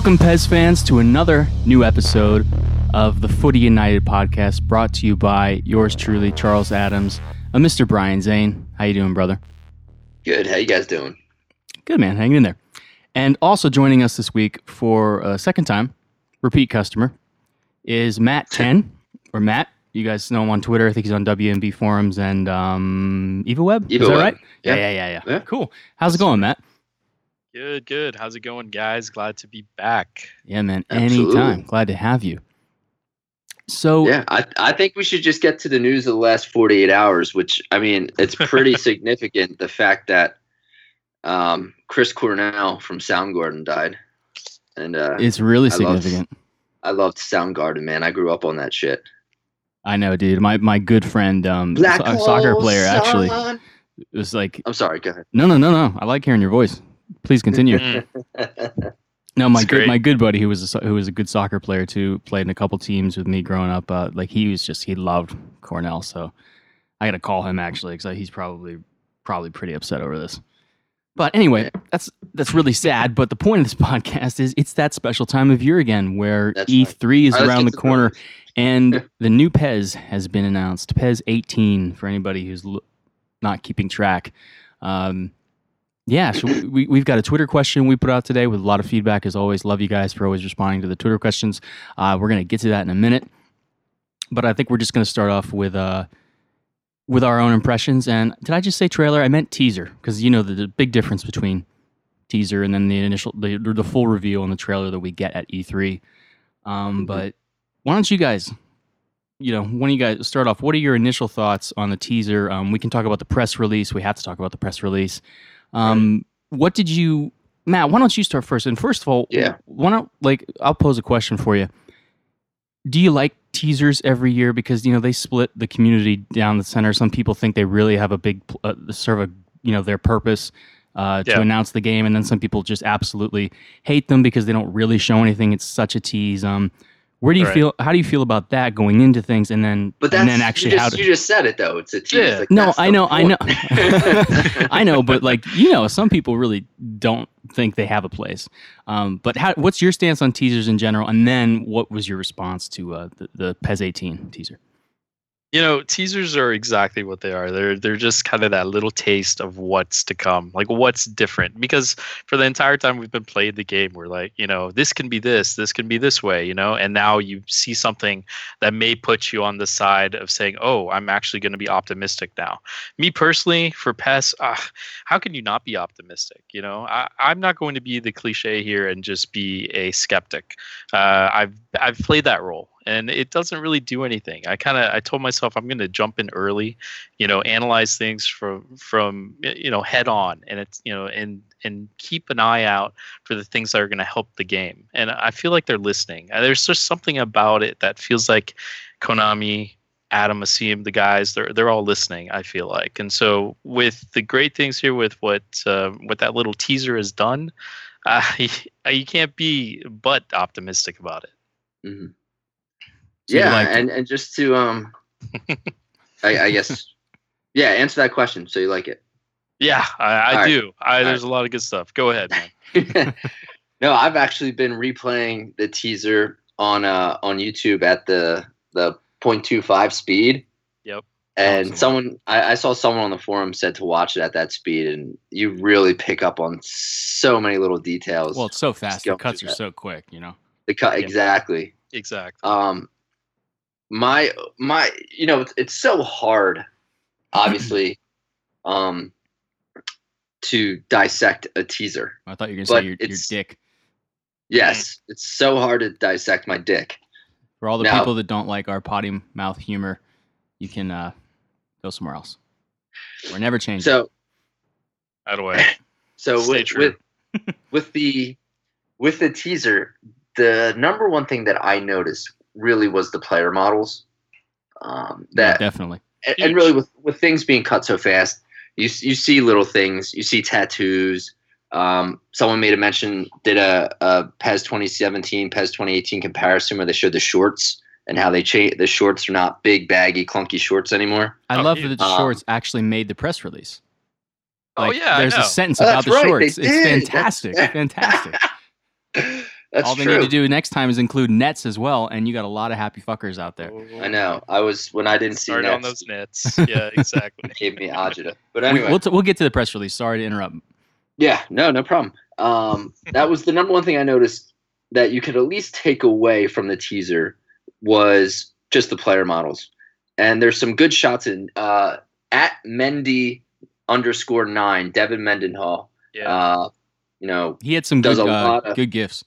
Welcome, PES fans, to another new episode of the Footy United podcast, brought to you by yours truly, Charles Adams, and Mr. Brian Zane. How you doing, brother? Good. How you guys doing? Good, man. Hanging in there. And also joining us this week for a second time, repeat customer, is Matt Ten or Matt. You guys know him on Twitter. I think he's on WENB forums and um, Evo-Web. Is that right? Yeah. yeah, yeah, yeah. Yeah. Cool. How's it going, Matt? Good, good. How's it going, guys? Glad to be back. Yeah, man. Absolutely. Anytime. Glad to have you. So Yeah, I, I think we should just get to the news of the last 48 hours, which, I mean, it's pretty significant the fact that um, Chris Cornell from Soundgarden died. And uh, it's really I love- significant. I loved Soundgarden, man. I grew up on that shit. I know, dude. My my good friend, um, so- a soccer hole player, actually, it was like, I'm sorry, go ahead. no, no, no, no. I like hearing your voice. Please continue. Mm, No, my good my good buddy who was a, who was a good soccer player too, played in a couple teams with me growing up. Uh, like he was just he loved Cornell, so I got to call him actually because he's probably probably pretty upset over this. But anyway, that's that's really sad. But the point of this podcast is it's that special time of year again where That's. E3 is right, around the corner. And the new PES has been announced. PES 18 for anybody who's l- not keeping track. Um, yeah, so we, we, we've got a Twitter question we put out today with a lot of feedback. As always, love you guys for always responding to the Twitter questions. Uh, we're going to get to that in a minute. But I think we're just going to start off with uh, with our own impressions. And did I just say trailer? I meant teaser because you know the, the big difference between teaser and then the initial the, the full reveal and the trailer that we get at E3. Um, Mhm. But why don't you guys, you know, when you guys start off, what are your initial thoughts on the teaser? Um, we can talk about the press release. We have to talk about the press release. Um, What did you, Matt? Why don't you start first? And first of all, Yeah. why don't like I'll pose a question for you. Do you like teasers every year because you know they split the community down the center? Some people think they really have a big uh, serve a you know their purpose uh, to Yeah. announce the game, and then some people just absolutely hate them because they don't really show anything. It's such a tease. Um, where do you Right. feel? How do you feel about that going into things, and then But that's, and then actually you, how just, to? you just said it, though. It's a tease. Yeah. Like, No, I the know, I know. I know, but like you know, some people really don't think they have a place. Um, but how, what's your stance on teasers in general? And then what was your response to uh, the, the PES 18 teaser? You know, teasers are exactly what they are. They're they're just kind of that little taste of what's to come, like what's different. Because for the entire time we've been playing the game, we're like, you know, this can be this, this can be this way, you know. And now you see something that may put you on the side of saying, oh, I'm actually going to be optimistic now. Me personally, for PES, uh, how can you not be optimistic? You know, I, I'm not going to be the cliche here and just be a skeptic. Uh, I've I've played that role, and it doesn't really do anything. I kind of I told myself I'm going to jump in early, you know, analyze things from from you know head on, and it's you know and and keep an eye out for the things that are going to help the game. And I feel like they're listening. Uh, There's just something about it that feels like Konami. Adam, Asim, the guys, they're they're all listening. I feel like, and so with the great things here, with what uh, what that little teaser has done, uh, you can't be but optimistic about it. Mhm. So you yeah, liked it. and, and just to um, I, I guess, yeah, answer that question. So you like it? Yeah, I, I All right. do. I, All there's a lot of good stuff. Go ahead, man. no, I've actually been replaying the teaser on uh on YouTube at the the 0.25 speed. Yep. And Awesome. someone I, I saw someone on the forum said to watch it at that speed, and you really pick up on so many little details. Well, it's so fast. go The cuts are that. so quick, you know. the cut Yeah. exactly. Exactly. um my my you know it's, it's so hard obviously um to dissect a teaser I thought you were going to But say your, your dick. yes it's so hard to dissect my dick For all the No. people that don't like our potty mouth humor, you can uh, go somewhere else. We're never changing. so Out of the way. so Stay with, true. with with the with the teaser the number one thing that i noticed really was the player models um Yeah, that definitely. and, and really with, with things being cut so fast you, you see little things you see tattoos um, someone made a mention did a, a PES 2017 PES 2018 comparison where they showed the shorts and how they change the shorts are not big baggy clunky shorts anymore I Oh, love you- that the um, shorts actually made the press release. Oh, yeah, I there's a sentence Oh, about the right, shorts. It's fantastic, That's- fantastic. That's All they true. need to do next time is include nets as well, and you got a lot of happy fuckers out there. I know. I was when I didn't see Start on those nets. Yeah, exactly. it gave me agita. But We, anyway, will t- we'll get to the press release. Sorry to interrupt. yeah, no, no problem. Um, that was the number one thing I noticed that you could at least take away from the teaser was just the player models. And there's some good shots in uh, at Mendy underscore nine, Devin Mendenhall. Yeah. Uh, you know, He had some good a uh, of- good gifts.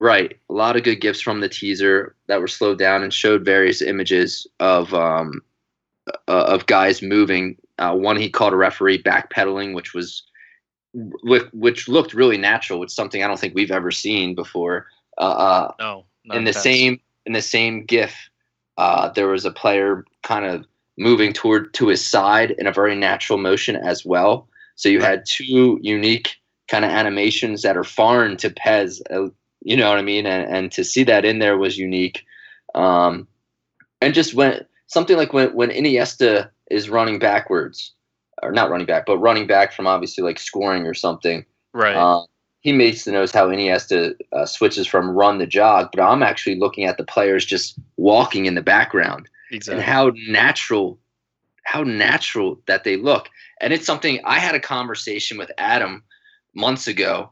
Right. A lot of good gifts from the teaser that were slowed down and showed various images of um, uh, of guys moving. Uh, one he called a referee backpedaling, which was which, looked really natural. It's something I don't think we've ever seen before. Uh, uh, no. not in the same in the same GIF, uh, there was a player kind of moving toward to his side in a very natural motion as well. So you had two unique kind of animations that are foreign to PES. You know what I mean? And and to see that in there was unique. Um, and just when something like when when Iniesta is running backwards, or not running back, but running back from obviously like scoring or something. Right. Uh, he makes the knows how Iniesta uh, switches from run to jog, but I'm actually looking at the players just walking in the background exactly. and how natural, how natural that they look. And it's something I had a conversation with Adam months ago,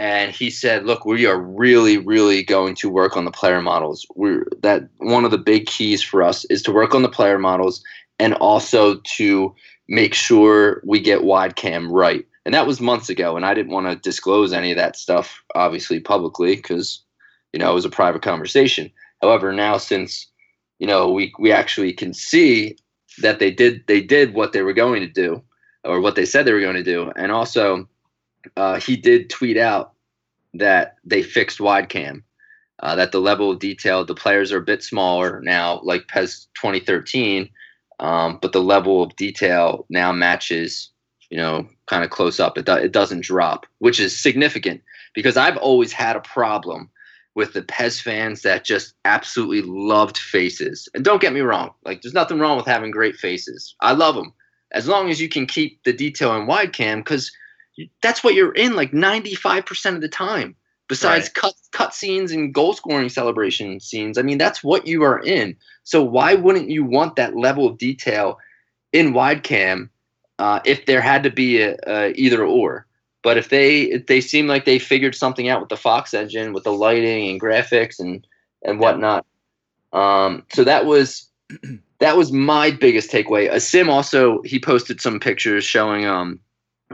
and he said, "Look, we are really, really going to work on the player models. We're that one of the big keys for us is to work on the player models and also to make sure we get wide cam right." And that was months ago, and I didn't want to disclose any of that stuff, obviously publicly, because you know it was a private conversation. However, now since you know we we actually can see that they did they did what they were going to do, or what they said they were going to do, and also uh, he did tweet out that they fixed wide cam. Uh, that the level of detail, the players are a bit smaller now, like PES 2013, um, but the level of detail now matches, you know, kind of close up. It, do, it doesn't drop, which is significant because I've always had a problem with the PES fans that just absolutely loved faces. And don't get me wrong, like there's nothing wrong with having great faces. I love them as long as you can keep the detail in wide cam because that's what you're in like 95% of the time. Besides Right. cut cut scenes and goal scoring celebration scenes, I mean that's what you are in. So why wouldn't you want that level of detail in wide cam uh, if there had to be a, a either or? But if they if they seem like they figured something out with the Fox engine, with the lighting and graphics and and whatnot, um, so that was that was my biggest takeaway. Asim also he posted some pictures showing um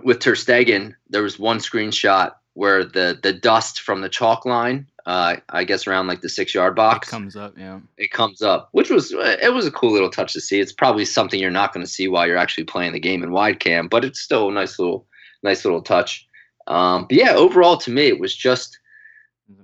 with Ter Stegen. There was one screenshot where the the dust from the chalk line, uh, I guess around like the six yard It box, comes up, yeah. it comes up, which was it was a cool little touch to see. It's probably something you're not going to see while you're actually playing the game in wide cam, but it's still a nice little nice little touch. Um, but yeah, overall to me, it was just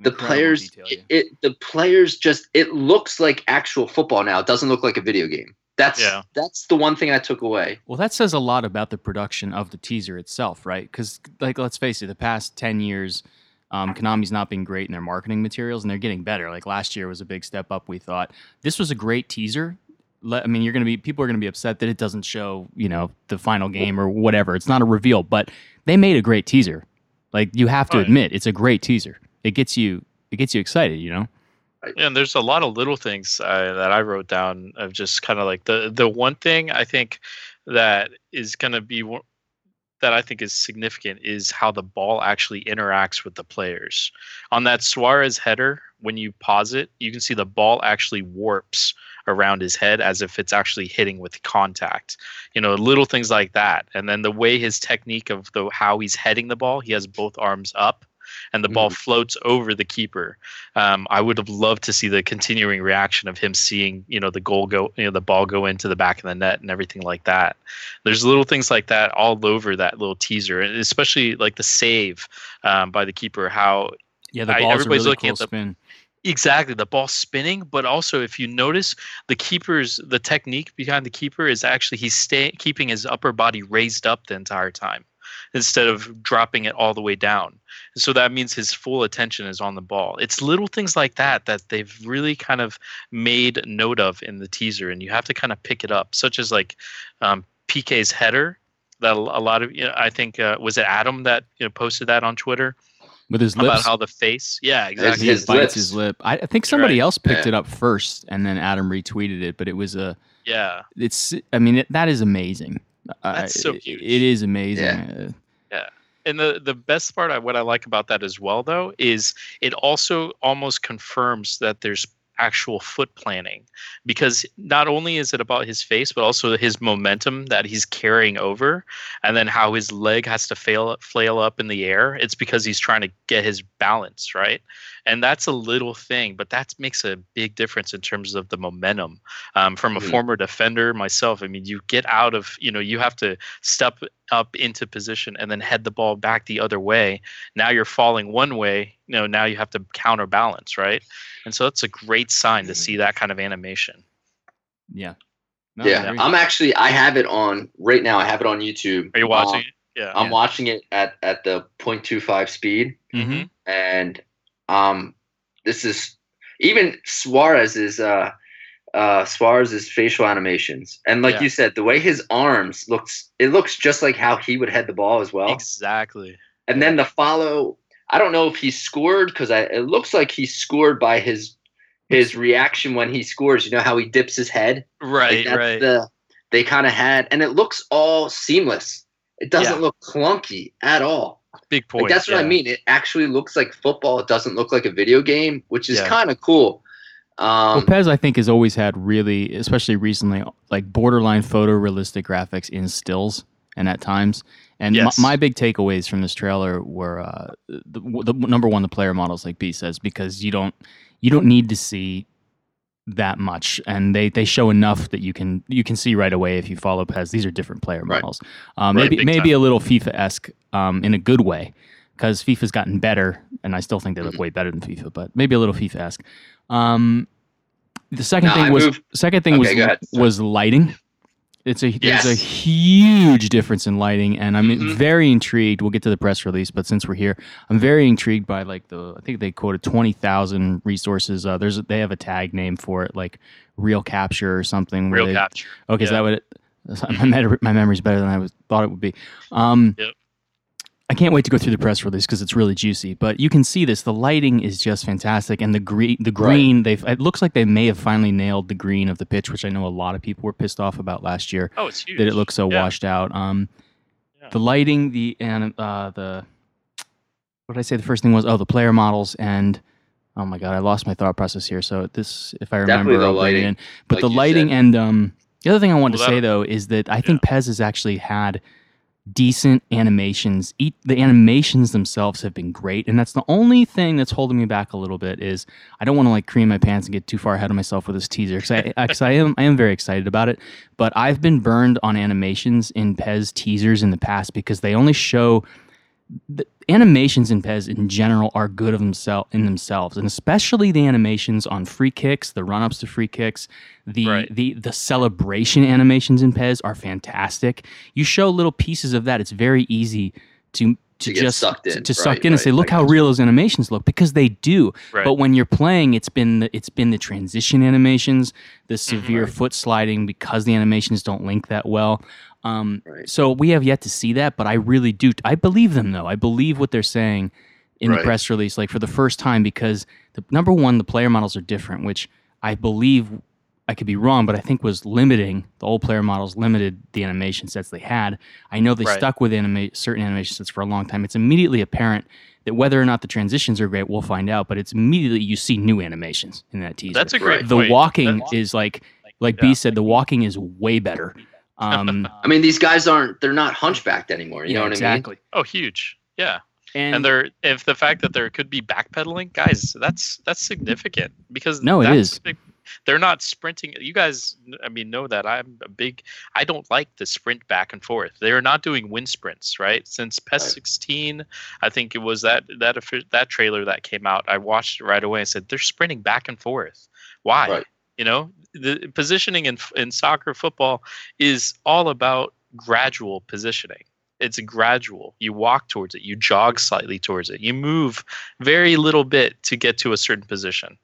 the players. detail, It, it the players just it looks like actual football now. It doesn't look like a video game. That's Yeah. that's the one thing I took away. Well, that says a lot about the production of the teaser itself, right? Because, like, let's face it, the past 10 years, um, Konami's not been great in their marketing materials, and they're getting better. Like, last year was a big step up, we thought. This was a great teaser. I mean, you're going to be, people are going to be upset that it doesn't show, you know, the final game or whatever. It's not a reveal, but they made a great teaser. Like, you have to Right. admit, it's a great teaser. It gets you, it gets you excited, you know? And there's a lot of little things uh, that I wrote down of just kind of like the the one thing I think that is going to be that I think is significant is how the ball actually interacts with the players. On that Suarez header, when you pause it, you can see the ball actually warps around his head as if it's actually hitting with contact. You know, little things like that. And then the way his technique of the how he's heading the ball, he has both arms up and the ball floats over the keeper. Um, I would have loved to see the continuing reaction of him seeing, you know, the goal go, you know, the ball go into the back of the net and everything like that. There's little things like that all over that little teaser, and especially like the save um, by the keeper. How Yeah, the I- ball's everybody's a really looking cool at the- spin. exactly the ball spinning, but also if you notice the keeper's the technique behind the keeper is actually he's stay, keeping his upper body raised up the entire time instead of dropping it all the way down. So that means his full attention is on the ball. It's little things like that that they've really kind of made note of in the teaser, and you have to kind of pick it up, such as like um, Piqué's header. That a lot of you know, I think uh, was it Adam that you know posted that on Twitter. with his lips about how the face. Yeah, exactly. he his bites lips. his lip. I, I think somebody Right. else picked Yeah. it up first, and then Adam retweeted it. But it was a. yeah, It's. I mean, it, that is amazing. Uh, That's so it- It is amazing. Yeah. And the the best part, what I like about that as well, though, is it also almost confirms that there's actual foot planning because not only is it about his face but also his momentum that he's carrying over and then how his leg has to fail, flail up in the air. It's because he's trying to get his balance right and that's a little thing but that makes a big difference in terms of the momentum um, from a Mhm. former defender myself i mean you get out of you know you have to step up into position and then head the ball back the other way now you're falling one way you know now you have to counterbalance right and so that's a great sign to see that kind of animation yeah. No, yeah, agree. I'm actually I have it on right now. I have it on YouTube. are you watching Um, it yeah I'm watching it at at the 0.25 speed, Mhm. and um, this is even Suarez's uh uh Suarez's facial animations, and like Yeah. you said, the way his arms looks, it looks just like how he would head the ball as well. exactly And then the follow, I don't know if he scored because it looks like he scored by his his reaction when he scores. You know how he dips his head. Right that's right The, they kind of had, and it looks all seamless. It doesn't Yeah. look clunky at all. Big point Like that's what I mean. It actually looks like football. It doesn't look like a video game, which is Yeah. kind of cool. Well, Um, PES, I think, has always had really, especially recently, like borderline photorealistic graphics in stills and at times. And Yes. my, my big takeaways from this trailer were uh, the, the number one, the player models, like B says, because you don't you don't need to see that much, and they they show enough that you can you can see right away if you follow PES. These are different player Right. models. Um, Right, maybe maybe time. a little FIFA esque um, in a good way, because FIFA's gotten better, and I still think they look Mhm. way better than FIFA, but maybe a little FIFA esque. Um, the second No, thing I was moved- second thing Okay, was go ahead. Sorry. was lighting. It's a there's a huge difference in lighting, and I'm Mhm. very intrigued. We'll get to the press release, but since we're here, I'm very intrigued by like the I think they quoted twenty thousand resources. Uh, there's they have a tag name for it, like real capture or something. real they- capture Okay, is Yeah. that what it? My, my memory's better than I was, thought it would be. Um, Yep. I can't wait to go through the press release because it's really juicy. But you can see this. The lighting is just fantastic, and the green, the green. They've. It looks like they may have finally nailed the green of the pitch, which I know a lot of people were pissed off about last year oh it's huge that it looks so Yeah. washed out. Um, Yeah. the lighting, the and uh, the what did I say? The first thing was oh the player models and oh my god I lost my thought process here. So this if I remember Definitely the I'll bring it lighting, in. But like the lighting said. and um, the other thing I wanted Well, to say though is that I think PES has actually had decent animations. Eat the animations themselves have been great, and that's the only thing that's holding me back a little bit. Is I don't want to like cream my pants and get too far ahead of myself with this teaser because I, 'cause I am I am very excited about it. But I've been burned on animations in PES teasers in the past because they only show the animations in PES in general are good of themselves in themselves, and especially the animations on free kicks, the run ups to free kicks, the Right. the the celebration animations in PES are fantastic. You show little pieces of that, it's very easy to to, To get just sucked to, in, to right, suck in and right, say, look how real those animations look because they do. right But when you're playing, it's been the, it's been the transition animations, the severe Mm-hmm. Foot sliding because the animations don't link that well. Um. So we have yet to see that, but I really do. I believe them though. I believe what they're saying in the press release, like for the first time, because the number one, the player models are different, which I believe I could be wrong, but I think was limiting the old player models limited the animation sets they had. I know they Right. stuck with anima- certain animation sets for a long time. It's immediately apparent that whether or not the transitions are great, we'll find out. But it's immediately you see new animations in that teaser. that's a great Right. the point. walking That's- is like like Yeah. B said, the walking is way better. Um, I mean, these guys aren't. They're not hunchbacked anymore. You yeah, know what I mean? exactly. oh huge yeah And, and there if the fact that there could be backpedaling guys that's that's significant because No, it that's is. big- they're not sprinting. You guys i mean know that i'm a big i don't like the sprint back and forth. They're not doing wind sprints right? Since pes Right. 16 i think it was that that that trailer that came out i watched it right away and said they're sprinting back and forth. Why? Right. you know the positioning in in soccer football is all about gradual positioning it's gradual. You walk towards it, you jog slightly towards it, you move very little bit to get to a certain position.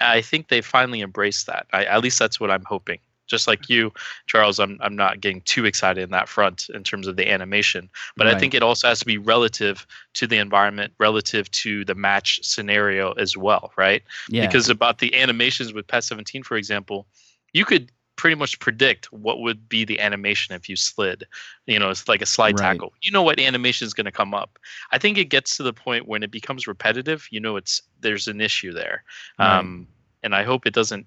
I think they finally embraced that. I, at least that's what I'm hoping. just like you, Charles. I'm I'm not getting too excited in that front in terms of the animation, but I think it also has to be relative to the environment, relative to the match scenario as well, right? Yeah. Because about the animations with PES 17, for example, you could pretty much predict what would be the animation if you slid. You know, it's like a slide Right. tackle. You know what animation is going to come up. I think it gets to the point when it becomes repetitive. You know, it's there's an issue there, Right. um, and I hope it doesn't,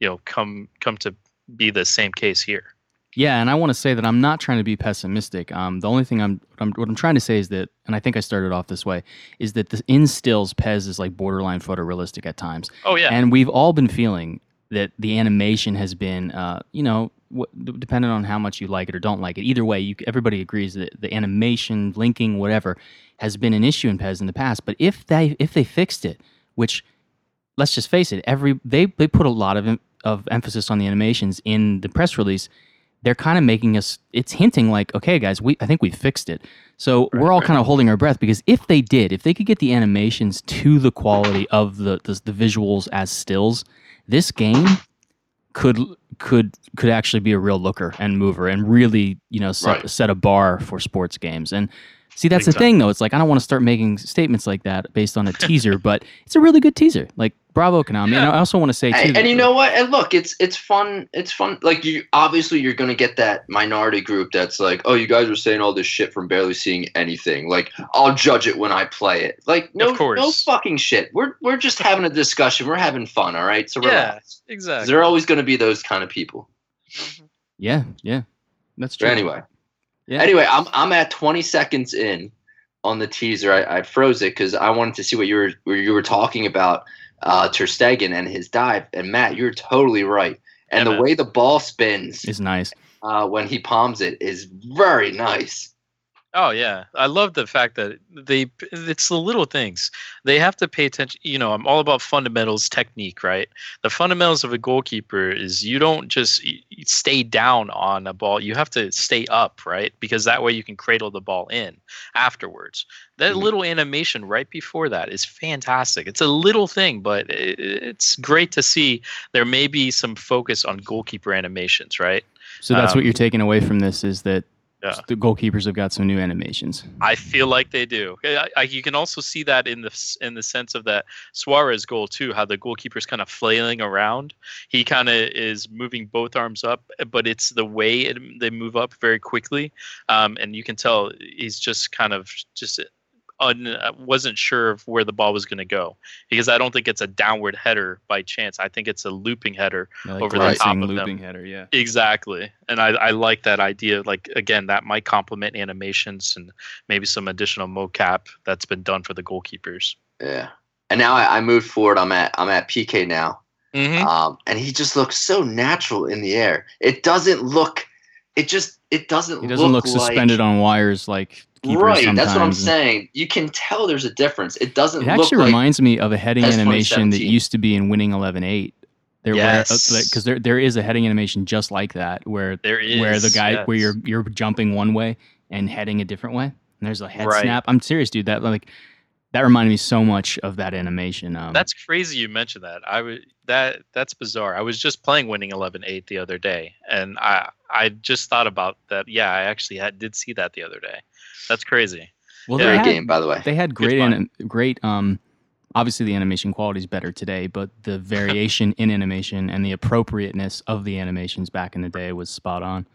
you know, come come to be the same case here. Yeah, and I want to say that I'm not trying to be pessimistic. Um, the only thing I'm, what I'm what I'm trying to say is that, and I think I started off this way, is that the in stills PES is like borderline photorealistic at times, Oh yeah, and we've all been feeling that the animation has been, uh, you know, w- depending on how much you like it or don't like it. Either way, you, everybody agrees that the animation, linking, whatever, has been an issue in PES in the past. But if they if they fixed it, which let's just face it, every they they put a lot of em- of emphasis on the animations in the press release. They're kind of making us. It's hinting like, okay, guys, we I think we fixed it. So we're all right. kind of holding our breath because if they did, if they could get the animations to the quality of the the, the visuals as stills, this game could could could actually be a real looker and mover and really you know set, Right. set a bar for sports games and see that's Big the thing though it's like i don't want to start making statements like that based on a teaser but it's a really good teaser like bravo konami and Yeah. i also want to say too and, and you know what? And look, it's it's fun. It's fun. Like you, obviously, you're gonna get that minority group that's like, "Oh, you guys are saying all this shit from barely seeing anything." Like, I'll judge it when I play it. Like, no, Of course. no fucking shit. We're we're just having a discussion. We're having fun. All right. So yeah, exactly. There are always gonna be those kind of people. Mm-hmm. yeah yeah that's true But anyway, Yeah. anyway, I'm I'm at 20 seconds in on the teaser. I, I froze it because I wanted to see what you were you were talking about uh, Ter Stegen and his dive. And Matt, you're totally right. And Yeah, the man. way the ball spins is nice uh, when he palms it is very nice. Oh yeah, I love the fact that they it's the little things. They have to pay attention, you know, I'm all about fundamentals technique, right? The fundamentals of a goalkeeper is you don't just stay down on a ball, you have to stay up, right? Because that way you can cradle the ball in afterwards. That Mhm. little animation right before that is fantastic. It's a little thing, but it's great to see there may be some focus on goalkeeper animations, right? so that's what Um, you're taking away from this is that Yeah. the goalkeepers have got some new animations I feel like they do. I, I, you can also see that in the in the sense of that Suarez goal too, how the goalkeeper's kind of flailing around. He kind of is moving both arms up, but it's the way it, they move up very quickly, um, and you can tell he's just kind of just un, uh, wasn't sure of where the ball was going to go because I don't think it's a downward header by chance. I think it's a looping header Yeah, like Over the top of them. looping header yeah Exactly. And I, I like that idea. Like, again, that might complement animations and maybe some additional mocap that's been done for the goalkeepers. Yeah. And now I, I moved forward. I'm at I'm at Piqué now. Mm-hmm. Um, and he just looks so natural in the air. It doesn't look. It just. It doesn't. he doesn't look, like, suspended on wires like keepers Right. That's what I'm saying. You can tell there's a difference. It doesn't look like. It look actually like. reminds me of a heading animation that used to be in Winning Eleven Eight. There Yes. because there there is a heading animation just like that where There is. where the guy where you're you're jumping one way and heading a different way. And there's a head Right. snap. I'm serious, dude. That like that reminded me so much of that animation. Um, That's crazy you mentioned that. I would that that's bizarre. I was just playing Winning Eleven Eight the other day, and I I just thought about that. Yeah, I actually had, did see that the other day. That's crazy. well, yeah, they Great had, game, by the way. They had great fun. anim- great um obviously the animation quality is better today, but the variation in animation and the appropriateness of the animations back in the day was spot on.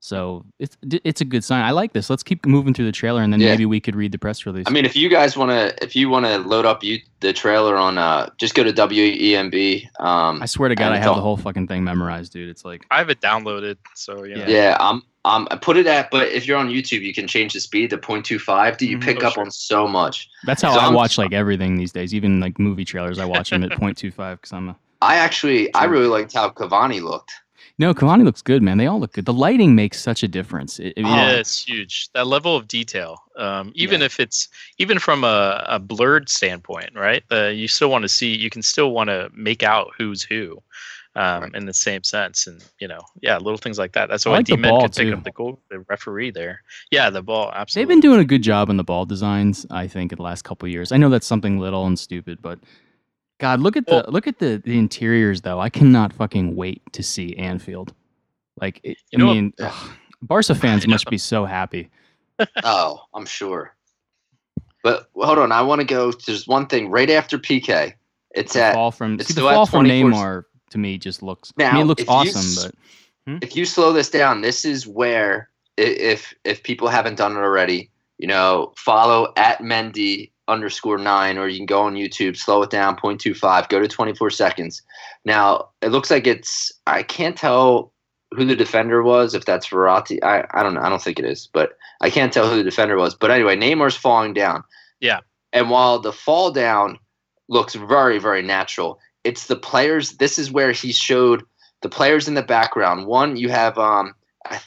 So it's it's a good sign. I like this. Let's keep moving through the trailer, and then Yeah. maybe we could read the press release. I mean, if you guys want to, if you want to load up you the trailer on, uh, just go to WENB. Um, I swear to God, I have all- the whole fucking thing memorized, dude. It's like I have it downloaded, so you know. Yeah. yeah, I'm. Um, I put it at, but if you're on YouTube, you can change the speed to 0.25. Do you Mhm. pick Oh, up sure. on so much? that's how So I I'm- watch like everything these days. Even like movie trailers, I watch them at 0.25 because I'm a I actually, I really liked how Cavani looked. no. Cavani looks good, man. They all look good. The lighting makes such a difference. It, it- Oh. Yeah, it's huge. That level of detail, um, even Yeah. if it's even from a, a blurred standpoint, right? Uh, you still want to see. You can still want to make out who's who, um, Right. in the same sense. And you know, yeah, little things like that. That's I why like D-Men ball, could pick too. up the goal, the referee there. Yeah, the ball. Absolutely, they've been doing a good job in the ball designs, I think, in the last couple of years. I know that's something little and stupid, but God, look at the Well- look at the, the interiors though. I cannot fucking wait to see Anfield. Like, it, I You know what- mean, ugh, Barca fans I know. must be so happy. Oh, I'm sure. But hold on, I want to go. There's one thing right after Piqué. It's The at fall from it's see, the still at fall from Neymar to me just looks. I Now, mean, it looks if you awesome, s- but hmm? if you slow this down, this is where i- if if people haven't done it already, you know, follow at Mendy underscore nine, or you can go on YouTube, slow it down, 0.25, go to 24 seconds. Now it looks like it's I can't tell who the defender was, if that's Verratti. I, I don't know. I don't think it is, but I can't tell who the defender was. But anyway, Neymar's falling down. Yeah. And while the fall down looks very, very natural, it's the players. This is where he showed the players in the background. One, you have um,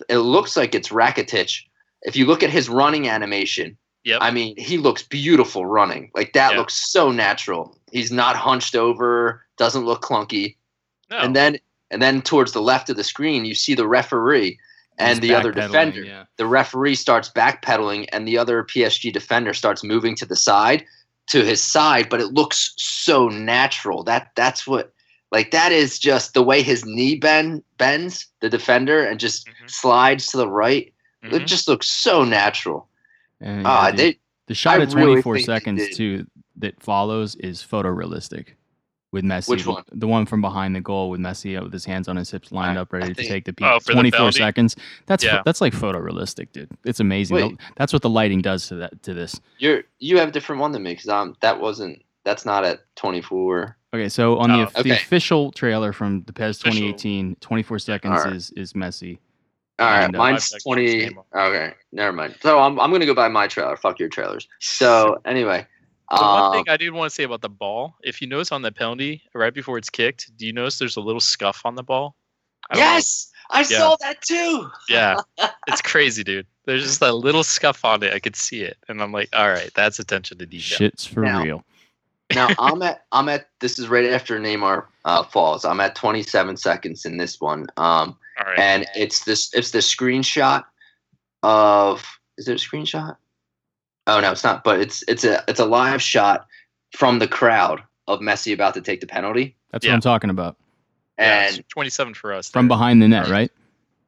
it looks like it's Rakitic. If you look at his running animation, Yep. I mean, he looks beautiful running. Like that Yeah. looks so natural. He's not hunched over, doesn't look clunky. no. And then and then towards the left of the screen, you see the referee and he's the other defender. Yeah. The referee starts backpedaling, and the other PSG defender starts moving to the side, to his side. But it looks so natural. That that's what, like that is just the way his knee bend bends, the defender, and just Mhm. slides to the right. It Mhm. just looks so natural. And, Ah, yeah, dude, they the shot I at 24 think they seconds too that follows is photorealistic with Messi. Which the, one? The one from behind the goal with Messi uh, with his hands on his hips, lined I- up, ready I to take the peak. Oh, for the 24 seconds. That's Yeah. that's like photorealistic, dude. It's amazing. Wait. That's what the lighting does to that to this. you're you have a different one than me because um that wasn't that's not at 24. Okay, so on the, Oh, the okay. official trailer from the PES Official. 2018, 24 seconds Alright. is is Messi. All right, And, uh, mine's Five 20. Okay, never mind. So I'm, I'm gonna go by my trailer. Fuck your trailers. So anyway, The one um, thing I did want to say about the ball, if you notice on the penalty right before it's kicked, do you notice there's a little scuff on the ball? I don't know. yes, I saw that too. Yeah, it's crazy, dude. There's just that little scuff on it. I could see it, and I'm like, all right, that's attention to detail. Shit's for Now- real. now I'm at I'm at this is right after Neymar uh, falls. I'm at 27 seconds in this one. Um, All right. and it's this it's the screenshot of is it a screenshot? Oh no, it's not. But it's it's a it's a live shot from the crowd of Messi about to take the penalty, That's Yeah. what I'm talking about. and it's 27 for us. From there. behind the net, right?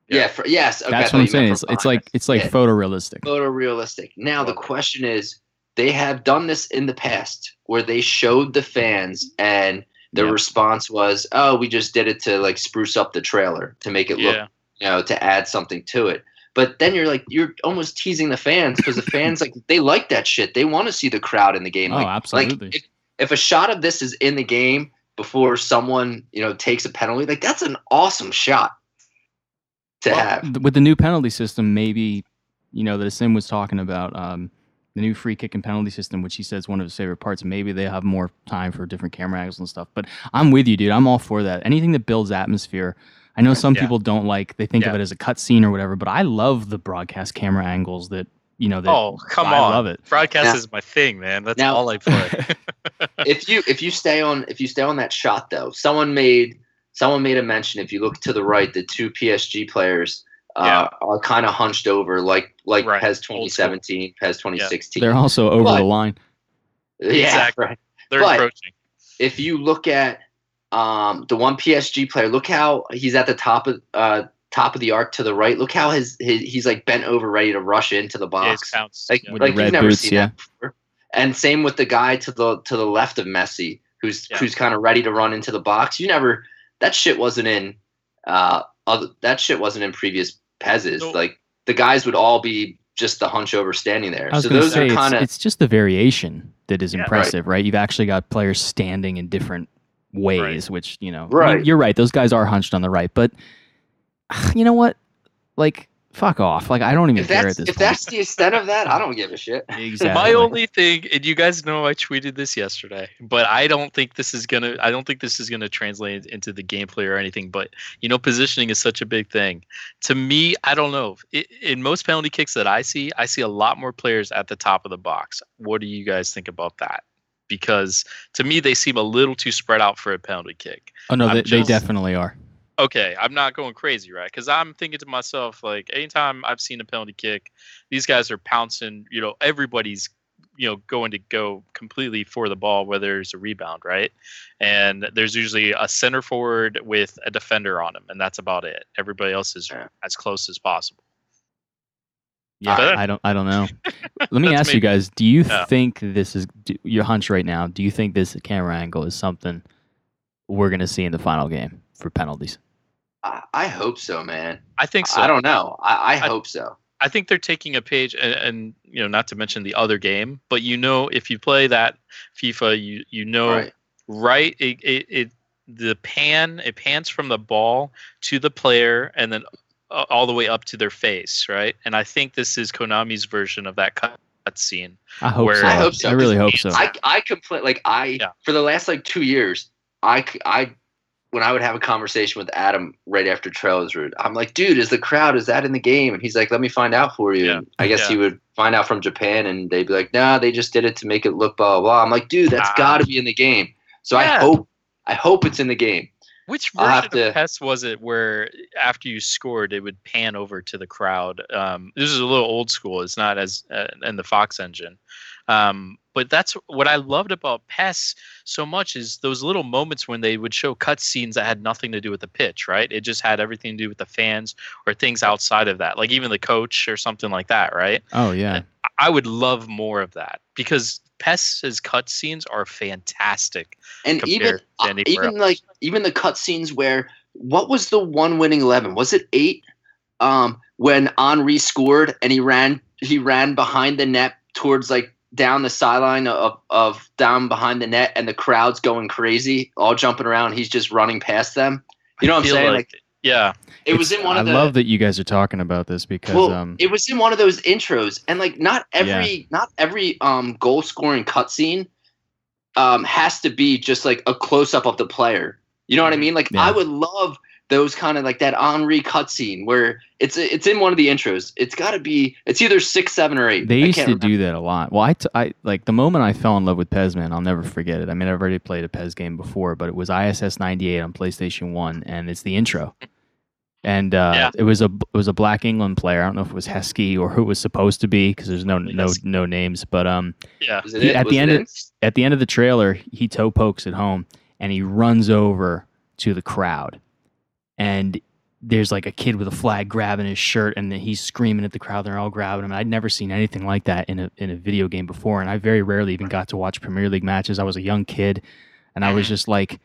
yeah, Yeah. for, yes, okay, That's what I'm saying. It's, it's like it's like Yeah. photorealistic. photorealistic. Now the question is, they have done this in the past where they showed the fans and the Yeah. response was, "Oh, we just did it to like spruce up the trailer to make it look, you know, to add something to it." But then you're like, you're almost teasing the fans because the fans like they like that shit. They want to see the crowd in the game. Oh, like, absolutely. Like if, if a shot of this is in the game before someone you know takes a penalty, like that's an awesome shot to Well, have. with the new penalty system, maybe you know that Sim was talking about um, the new free kick and penalty system, which he says one of his favorite parts. Maybe they have more time for different camera angles and stuff. But I'm with you, dude. I'm all for that. Anything that builds atmosphere. I know some Yeah. people don't like; they think of it as a cutscene or whatever. But I love the broadcast camera angles that you know. That Oh, come I on. love it. broadcast Now- is my thing, man. That's Now- all I play. if you if you stay on if you stay on that shot though, someone made someone made a mention. If you look to the right, the two PSG players uh, Yeah. are kind of hunched over, like like Right. PES 2017, PES 2016. They're also over But- the line. yeah, Exactly. right. They're But- approaching. If you look at um, the one PSG player, look how he's at the top of uh, top of the arc to the right. Look how his, his he's like bent over, ready to rush into the Yeah, it's box. pounced. like yeah. like you've never boots, seen yeah. that before. And same with the guy to the to the left of Messi, who's Yeah. who's kind of ready to run into the box. You never that shit wasn't in uh other, that shit wasn't in previous PES's. So- like the guys would all be just the hunch over standing there. So those say are it's, kind of it's just the variation that is Yeah, right. impressive, right. You've actually got players standing in different ways, which you know, I mean, Right. you're right. Those guys are hunched on the right, but you know what? Like, fuck off. Like, I don't even if care that's at this if point. that's the extent of that, I don't give a shit. exactly. My only thing, and you guys know I tweeted this yesterday, but I don't think this is gonna. I don't think this is gonna translate into the gameplay or anything. But you know, positioning is such a big thing. To me, I don't know. I in most penalty kicks that I see, I see a lot more players at the top of the box. What do you guys think about that? Because to me, they seem a little too spread out for a penalty kick. oh no, I'm they, they definitely are. okay, I'm not going crazy, right? Because I'm thinking to myself, like, anytime I've seen a penalty kick, these guys are pouncing. You know, everybody's you know going to go completely for the ball whether there's a rebound, right? And there's usually a center forward with a defender on him, and that's about it. Everybody else is Yeah. as close as possible. Yeah, But- I don't. I don't know. Let me That's ask you guys: Do you Yeah. think this is do, your hunch right now? Do you think this camera angle is something we're going to see in the final game for penalties? I, I hope so, man. I think so. I don't know. I, I hope so. I think they're taking a page, and, and you know, not to mention the other game, but you know, if you play that FIFA, you you know, Right. right? It, it, it the pan it pans from the ball to the player, and then all the way up to their face, right? And I think this is Konami's version of that cut scene. I hope Where- so. I hope so, I really 'cause hope so. I I complain like I Yeah. for the last like two years. I I when I would have a conversation with Adam right after trailers were, I'm like, dude, is the crowd is that in the game? And he's like, let me find out for you. Yeah. And I guess Yeah. he would find out from Japan, and they'd be like, nah, they just did it to make it look blah blah. blah. I'm like, dude, that's Ah. got to be in the game. So I hope I hope it's in the game. Which I'll version have to- of PES was it where after you scored, it would pan over to the crowd? Um, this is a little old school. It's not as uh, in the Fox engine, um, but that's what I loved about PES so much is those little moments when they would show cutscenes that had nothing to do with the pitch. Right? It just had everything to do with the fans or things outside of that, like even the coach or something like that. Right? oh yeah, I would love more of that because PES's cutscenes are fantastic. And even uh, even else. like even the cutscenes where what was the one winning eleven? Was it eight? Um, when Henry scored and he ran he ran behind the net towards like down the sideline of, of down behind the net and the crowd's going crazy, all jumping around. He's just running past them. You know what I'm saying? like- yeah. it was in one I of the love that you guys are talking about this because well, um, it was in one of those intros, and like not every not every um goal scoring cutscene um has to be just like a close up of the player. You know what I mean? Like Yeah. I would love those kind of like that Henry cutscene where it's it's in one of the intros. It's got to be it's either six, seven, or eight. They I used to remember. do that a lot. Well, I, t- I like the moment I fell in love with PES, man. I'll never forget it. I mean, I've already played a PES game before, but it was ISS '98 on PlayStation One, and it's the intro. And uh, Yeah. it was a it was a Black England player. I don't know if it was Heskey or who it was supposed to be because there's no no no names. But um, Yeah. He- at Was the end of- at the end of the trailer, he toe pokes it home and he runs over to the crowd. And there's like a kid with a flag grabbing his shirt and he's screaming at the crowd. They're all grabbing him. I'd never seen anything like that in a, in a video game before. And I very rarely even got to watch Premier League matches. I was a young kid and I was just like,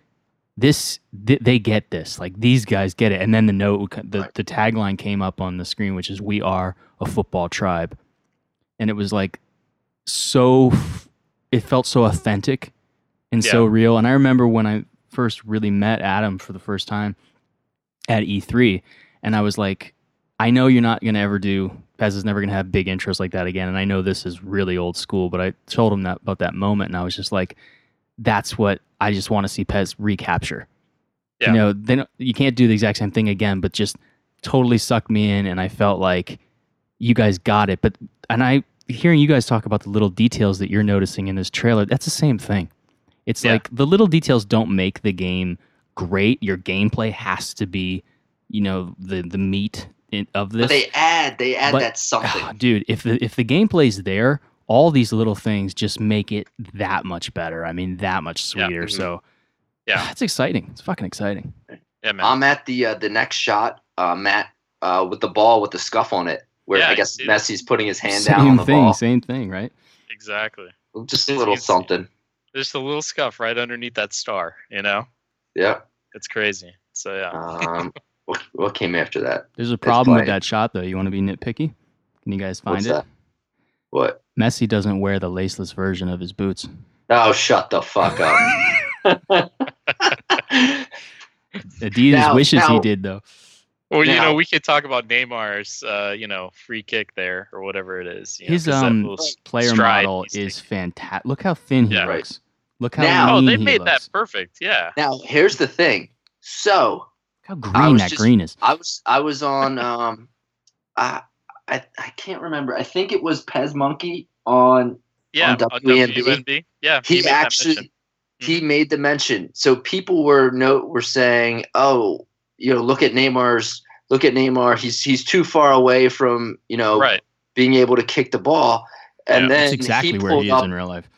this, th- they get this. Like these guys get it. And then the note, the, the tagline came up on the screen, which is, We are a football tribe. And it was like so, f- it felt so authentic and so real. And I remember when I first really met Adam for the first time at E3, and I was like, I know you're not going to ever do, PES is never going to have big intros like that again. And I know this is really old school, but I told him that about that moment, and I was just like, that's what I just want to see PES recapture. Yeah. You know, they don't, you can't do the exact same thing again, but just totally sucked me in, and I felt like you guys got it. But, and I, hearing you guys talk about the little details that you're noticing in this trailer, that's the same thing. It's Yeah. like the little details don't make the game great. Your gameplay has to be, you know, the the meat in, of this. But they add they add But- that something. Ah, dude, if the if the gameplay's there, all these little things just make it that much better. I mean, that much Yeah. sweeter. Mhm. So, Yeah. it's exciting. It's fucking exciting. Yeah, man. I'm at the uh, the next shot, uh, Matt, uh, with the ball with the scuff on it, where Yeah, I I guess see that. Messi's putting his hand same down on the thing. ball. Same thing, right? exactly. Just a little it's- something. Just a little scuff right underneath that star. You know, Yeah. it's crazy. So yeah. Um, what, what came after that? There's a problem with that shot, though. You want to be nitpicky? Can you guys find What's it? that? What? Messi doesn't wear the laceless version of his boots. Oh, shut the fuck up. Adidas Now- wishes he did, though. Well, you know, we could talk about Neymar's, uh, you know, free kick there or whatever it is. you know, His 'cause that um player model is fantastic. Look how thin he Yeah. Right. looks. Look how Now- Oh, lean they he made looks. that perfect. Yeah. now, here's the thing. So, Look how green that just- green is. I was I was on um I I, I can't remember. I think it was PES Monkey on Yeah. On on WENB. WENB. Yeah. he, made that actually mention. he made the mention. So people were no were saying, "Oh, you know, look at Neymar's look at Neymar. He's he's too far away from, you know, Right. being able to kick the ball." and Yeah, then That's exactly he where pulled he is up, in real life.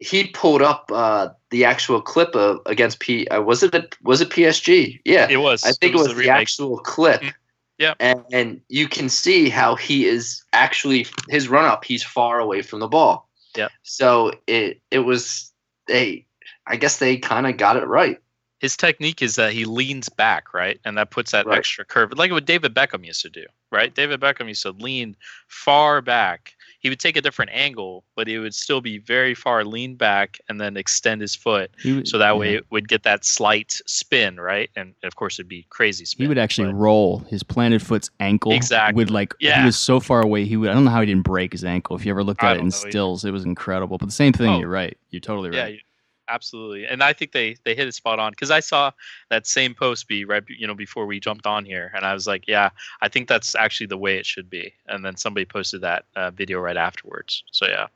he pulled up uh, the actual clip of against P. Uh, was it a, was it PSG? Yeah, It was. I think it was, the, remake. actual clip. Mm, yep. And, and you can see how he is actually his run up. He's far away from the ball. Yeah. So it it was they. I guess they kind of got it right. his technique is that he leans back, right? And that puts that Right. extra curve, like what David Beckham used to do, right? David Beckham used to lean far back. He would take a different angle, but it would still be very far lean back and then extend his foot. Would- So that yeah. way it would get that slight spin, right? And of course it'd be crazy spin. he would actually but- roll his planted foot's ankle. Exactly. Would like Yeah. he was so far away. He would. I don't know how he didn't break his ankle. If you ever looked I at it in know either. stills, it was incredible. But the same thing. Oh. You're right. You're totally right. you- absolutely. And I think they they hit it spot on because I saw that same post be right, you know, before we jumped on here, and I was like, yeah, I think that's actually the way it should be. And then somebody posted that uh, video right afterwards. So yeah,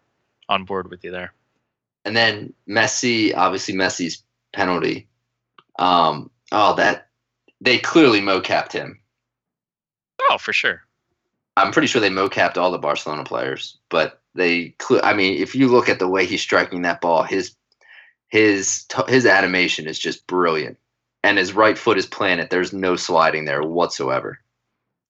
on board with you there. And then Messi, obviously Messi's penalty. Um, oh, that they clearly mocapped him. Oh, for sure. I'm pretty sure they mocapped all the Barcelona players, but they. I mean, if you look at the way he's striking that ball, his his his animation is just brilliant, and his right foot is planted. There's no sliding there whatsoever.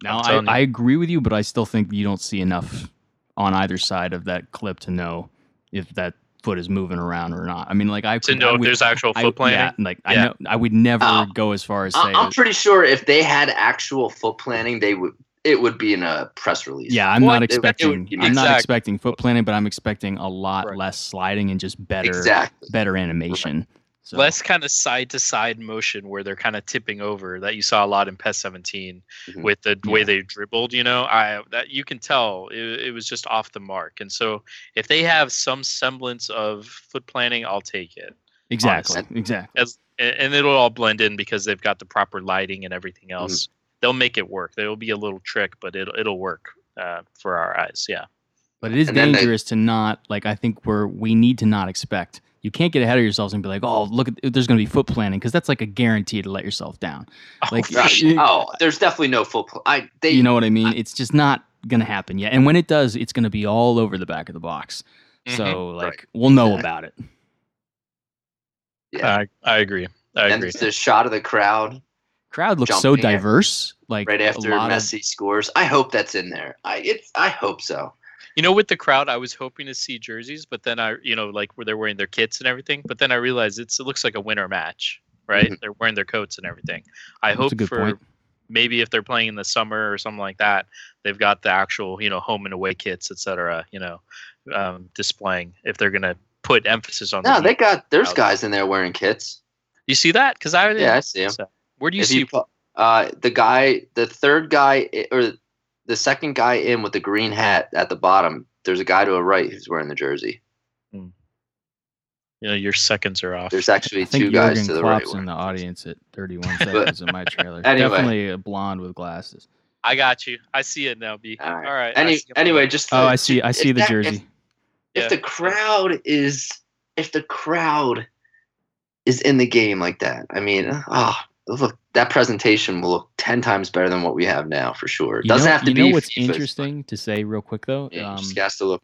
Now I'm I, telling you. I agree with you, but I still think you don't see enough on either side of that clip to know if that foot is moving around or not. I mean, like I To could- know I if would- there's actual foot planting. Yeah, like I know I would never Oh. go as far as say. I- I'm that- pretty sure if they had actual foot planting, they would. It would be in a press release. yeah, I'm Well, not it- it would expecting. be- I'm not expecting foot planting, but I'm expecting a lot Right. less sliding and just better, exactly. better animation. So, Less kind of side to side motion where they're kind of tipping over that you saw a lot in PES 17 Mhm. with the way Yeah. they dribbled. You know, I that you can tell it, it was just off the mark. And so if they have some semblance of foot planting, I'll take it. exactly, honestly. exactly. As and and it'll all blend in because they've got the proper lighting and everything else. They'll make it work. There'll be a little trick, but it'll it'll work uh, for our eyes. Yeah. But it is And then they- dangerous to not like. I think we're we need to not expect. You can't get ahead of yourselves and be like, "Oh, look, at, there's going to be foot planting," because that's like a guarantee to let yourself down. Like, Oh, Right. you- Oh, there's definitely no foot. Pl- I they you know what I mean? It's just not going to happen yet. And when it does, it's going to be all over the back of the box. So, Mhm. like, Right. we'll know Exactly. about it. yeah. I I agree. I and agree. it's the shot of the crowd Crowd looks so in. diverse. Like right after lot of- Messi scores. I hope that's in there. I it's I hope so. You know, with the crowd, I was hoping to see jerseys, but then I, you know, like where they're wearing their kits and everything. But then I realized it's it looks like a winter match, right? Mhm. They're wearing their coats and everything. I That's hope for point. maybe if they're playing in the summer or something like that, they've got the actual, you know, home and away kits, etc. You know, um, displaying if they're gonna put emphasis on. No, the they got there's Out. guys in there wearing kits. You see that? Because I Yeah, I see 'em. so, where do you If see? you pu- uh the guy, the third guy or the second guy in with the green hat at the bottom, there's a guy to a right who's wearing the jersey. you know, your seconds are off. There's actually I think two guys Jurgen to the right. In the the audience at 31 seconds in my trailer. Anyway. Definitely a blonde with glasses. I got you. I see it now, B. All right. All right. Any, anyway, just Oh, I see. I see the that- jersey. If, Yeah. if the crowd is if the crowd is in the game like that, I mean, oh, look, that presentation will look ten times better than what we have now for sure. It doesn't know, have to you be. know what's FIFA. interesting to say real quick though? Yeah, you Um, just has to look.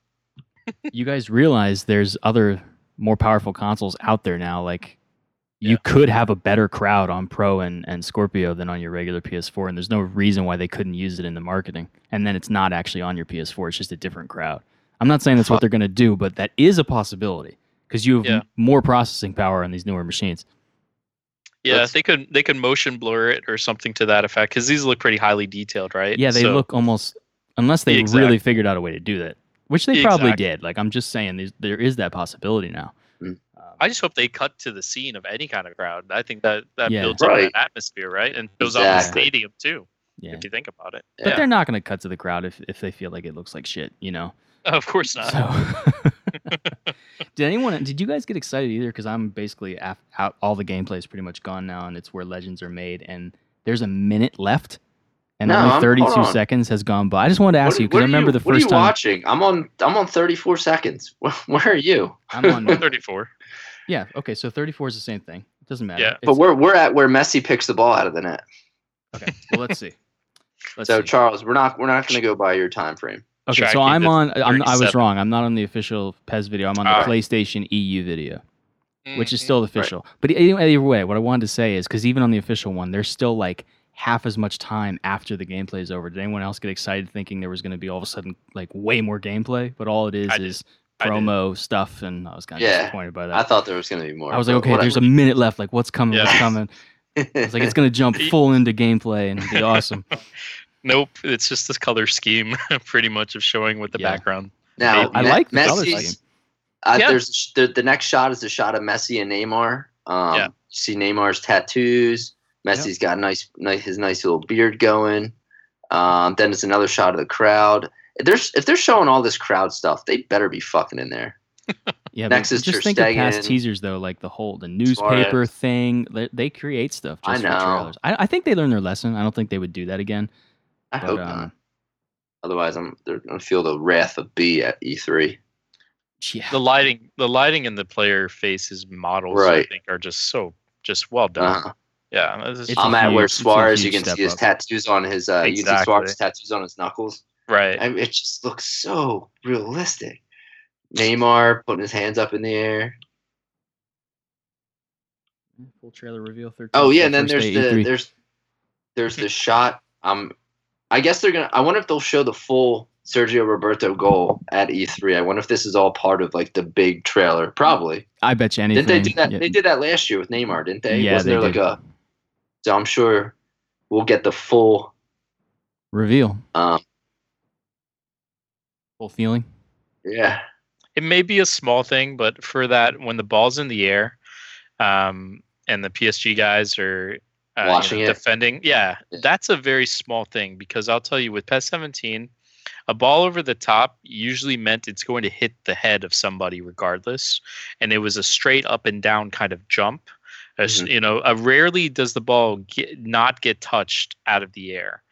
you guys realize there's other more powerful consoles out there now. Like you Yeah. could have a better crowd on Pro and, and Scorpio than on your regular PS4, and there's no reason why they couldn't use it in the marketing. And then it's not actually on your PS4; it's just a different crowd. I'm not saying that's what they're going to do, but that is a possibility because you have Yeah. m- more processing power on these newer machines. Yeah, Let's- they could they could motion blur it or something to that effect because these look pretty highly detailed, right? Yeah, they So- look almost unless they Exactly. really figured out a way to do that, which they probably Exactly. did. Like I'm just saying, there's, that possibility now. Mm. Um, I just hope they cut to the scene of any kind of crowd. I think that that Yeah. builds up Right. an atmosphere, right? And shows off the stadium too. yeah, If you think about it. but yeah. they're not going to cut to the crowd if if they feel like it looks like shit, you know. of course not. So, did anyone? Did you guys get excited either? Because I'm basically af- out. All the gameplay is pretty much gone now, and it's where legends are made. And there's a minute left, and No, only I'm- 32 on. seconds has gone by. I just wanted to ask What- you because I are remember you- the What are first you time watching? I'm on. I'm on 34 seconds. Where, where are you? I'm on. 34. yeah, okay, so 34 is the same thing. It doesn't matter. Yeah. It's- But we're we're at where Messi picks the ball out of the net. okay. Well, let's see. Let's so see. Charles, we're not we're not going to go by your time frame. Okay, so I'm on. I'm, I was wrong. I'm not on the official PES video. I'm on the. PlayStation EU video, which is Mhm. still official. But e- either way, what I wanted to say is because even on the official one, there's still like half as much time after the gameplay is over. Did anyone else get excited thinking there was going to be all of a sudden like way more gameplay? But all it is I is did. promo stuff, and I was kind of Yeah. disappointed by that. I thought there was going to be more. I was like, okay, whatever. there's a minute left. Like, what's coming? What's coming? It's like it's gonna jump full into gameplay and it'd be awesome. Nope, it's just this color scheme, pretty much of showing with the Yeah. background. now. I Me- like the color Messi's- scheme. Uh, Yeah. There's the, the next shot is a shot of Messi and Neymar. Um, Yeah. You see Neymar's tattoos. Messi's got a nice, nice, his nice little beard going. Um, then it's another shot of the crowd. If they're, if they're showing all this crowd stuff, they better be fucking in there. Yeah, Next is just Ter think of past Stegen. teasers though, like the whole the newspaper Suarez. thing. They, they create stuff I just for know. trailers. I, I think they learned their lesson. I don't think they would do that again. I But, hope um, not. Otherwise, I'm they're gonna feel the wrath of B at E E3. Yeah, The lighting, the lighting in the player faces models, I think, are just so just well done. Uh-huh. Yeah, this is It's a I'm at where huge- it's a Suarez. You can see his up. tattoos on his. Uh, You can see Exactly. Suarez tattoos on his knuckles. right. I mean, it just looks so realistic. Neymar putting his hands up in the air. full trailer reveal. 13th Oh yeah, and then there's the E3. there's there's the shot. Um, I guess they're gonna. I wonder if they'll show the full Sergio Roberto goal at E3. I wonder if this is all part of like the big trailer. Probably. I bet you anything. Didn't they do that? yeah, They did that last year with Neymar, didn't they? Yeah, Wasn't they there like did. a? So I'm sure we'll get the full. reveal Um, full feeling. yeah. It may be a small thing, but for that, when the ball's in the air, um, and the PSG guys are uh, you know, Watching it. defending, yeah, Yeah. that's a very small thing because I'll tell you, with PES 17, a ball over the top usually meant it's going to hit the head of somebody regardless, and it was a straight up and down kind of jump. As- Mhm. You know, uh, rarely does the ball get, not get touched out of the air.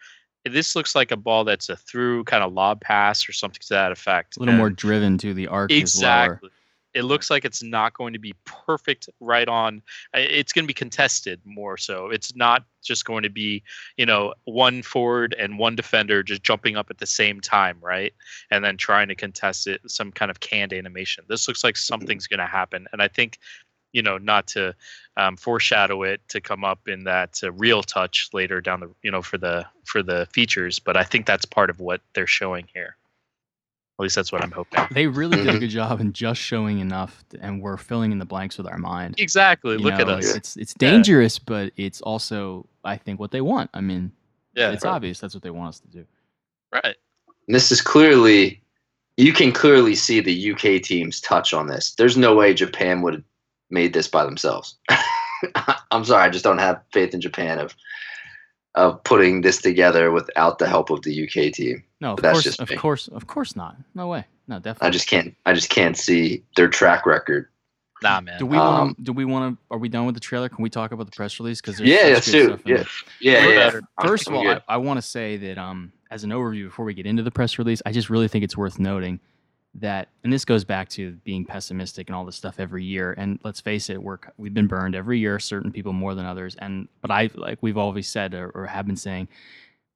This looks like a ball that's a through kind of lob pass or something to that effect. A little more driven to the arc is lower. Exactly. It looks like it's not going to be perfect right on. It's going to be contested more so. It's not just going to be, you know, one forward and one defender just jumping up at the same time, right? And then trying to contest it, some kind of canned animation. This looks like something's going to happen. And I think, you know, not to um, foreshadow it to come up in that uh, real touch later down the, you know, for the for the features, but I think that's part of what they're showing here. At least that's what I'm hoping. They really did a Mhm. good job in just showing enough, to- and we're filling in the blanks with our mind. Exactly. You Look at us. It's it's dangerous, but it's also I think what they want. I mean, Yeah. it's obvious that's what they want us to do. Right. And this is clearly, you can clearly see the UK team's touch on this. There's no way Japan would have made this by themselves. I'm sorry, I just don't have faith in Japan of of putting this together without the help of the UK team. No, of that's course, just of me. course, of course not. No way. No, definitely. I just can't. I just can't see their track record. Nah, man. Do we Um, want? to? Do we want to? Are we done with the trailer? Can we talk about the press release? Because Yeah, let's do it. Yeah, yeah, yeah. better. I'm- First of all, good. I, I want to say that um, as an overview before we get into the press release, I just really think it's worth noting that, and this goes back to being pessimistic and all this stuff every year. And let's face it, we're we've been burned every year, certain people more than others. And but I like we've always said or, or have been saying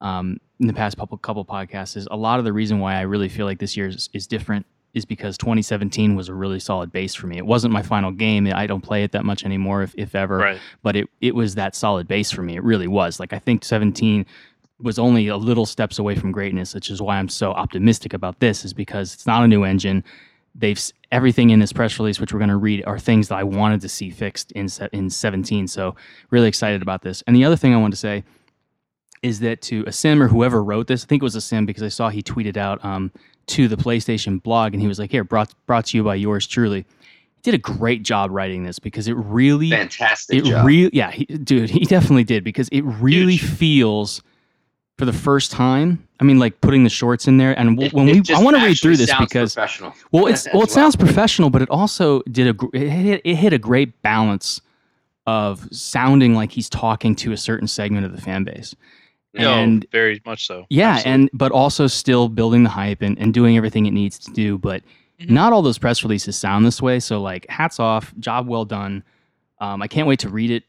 um, in the past couple couple podcasts is a lot of the reason why I really feel like this year is, is different is because 2017 was a really solid base for me. It wasn't my final game. I don't play it that much anymore, if, if ever right. but it it was that solid base for me. It really was. Like I think 17 was only a little steps away from greatness, which is why I'm so optimistic about this. Is because it's not a new engine. They've everything in this press release, which we're going to read, are things that I wanted to see fixed in in 17. So really excited about this. And the other thing I wanted to say is that to Asim or whoever wrote this, I think it was Asim because I saw he tweeted out um, to the PlayStation blog, and he was like, "Here, brought brought to you by yours truly." He did a great job writing this because it really Fantastic it really yeah he, dude he definitely did because it really Huge. feels for the first time i mean like putting the shorts in there and It- when it we just i want to read through this because professional. well it's well it well. sounds professional but it also did a gr- it hit, it hit a great balance of sounding like he's talking to a certain segment of the fan base and no, very much so. yeah, Absolutely. and but also still building the hype and, and doing everything it needs to do. But Mhm. not all those press releases sound this way. So like, hats off, job well done. Um, I can't wait to read it I,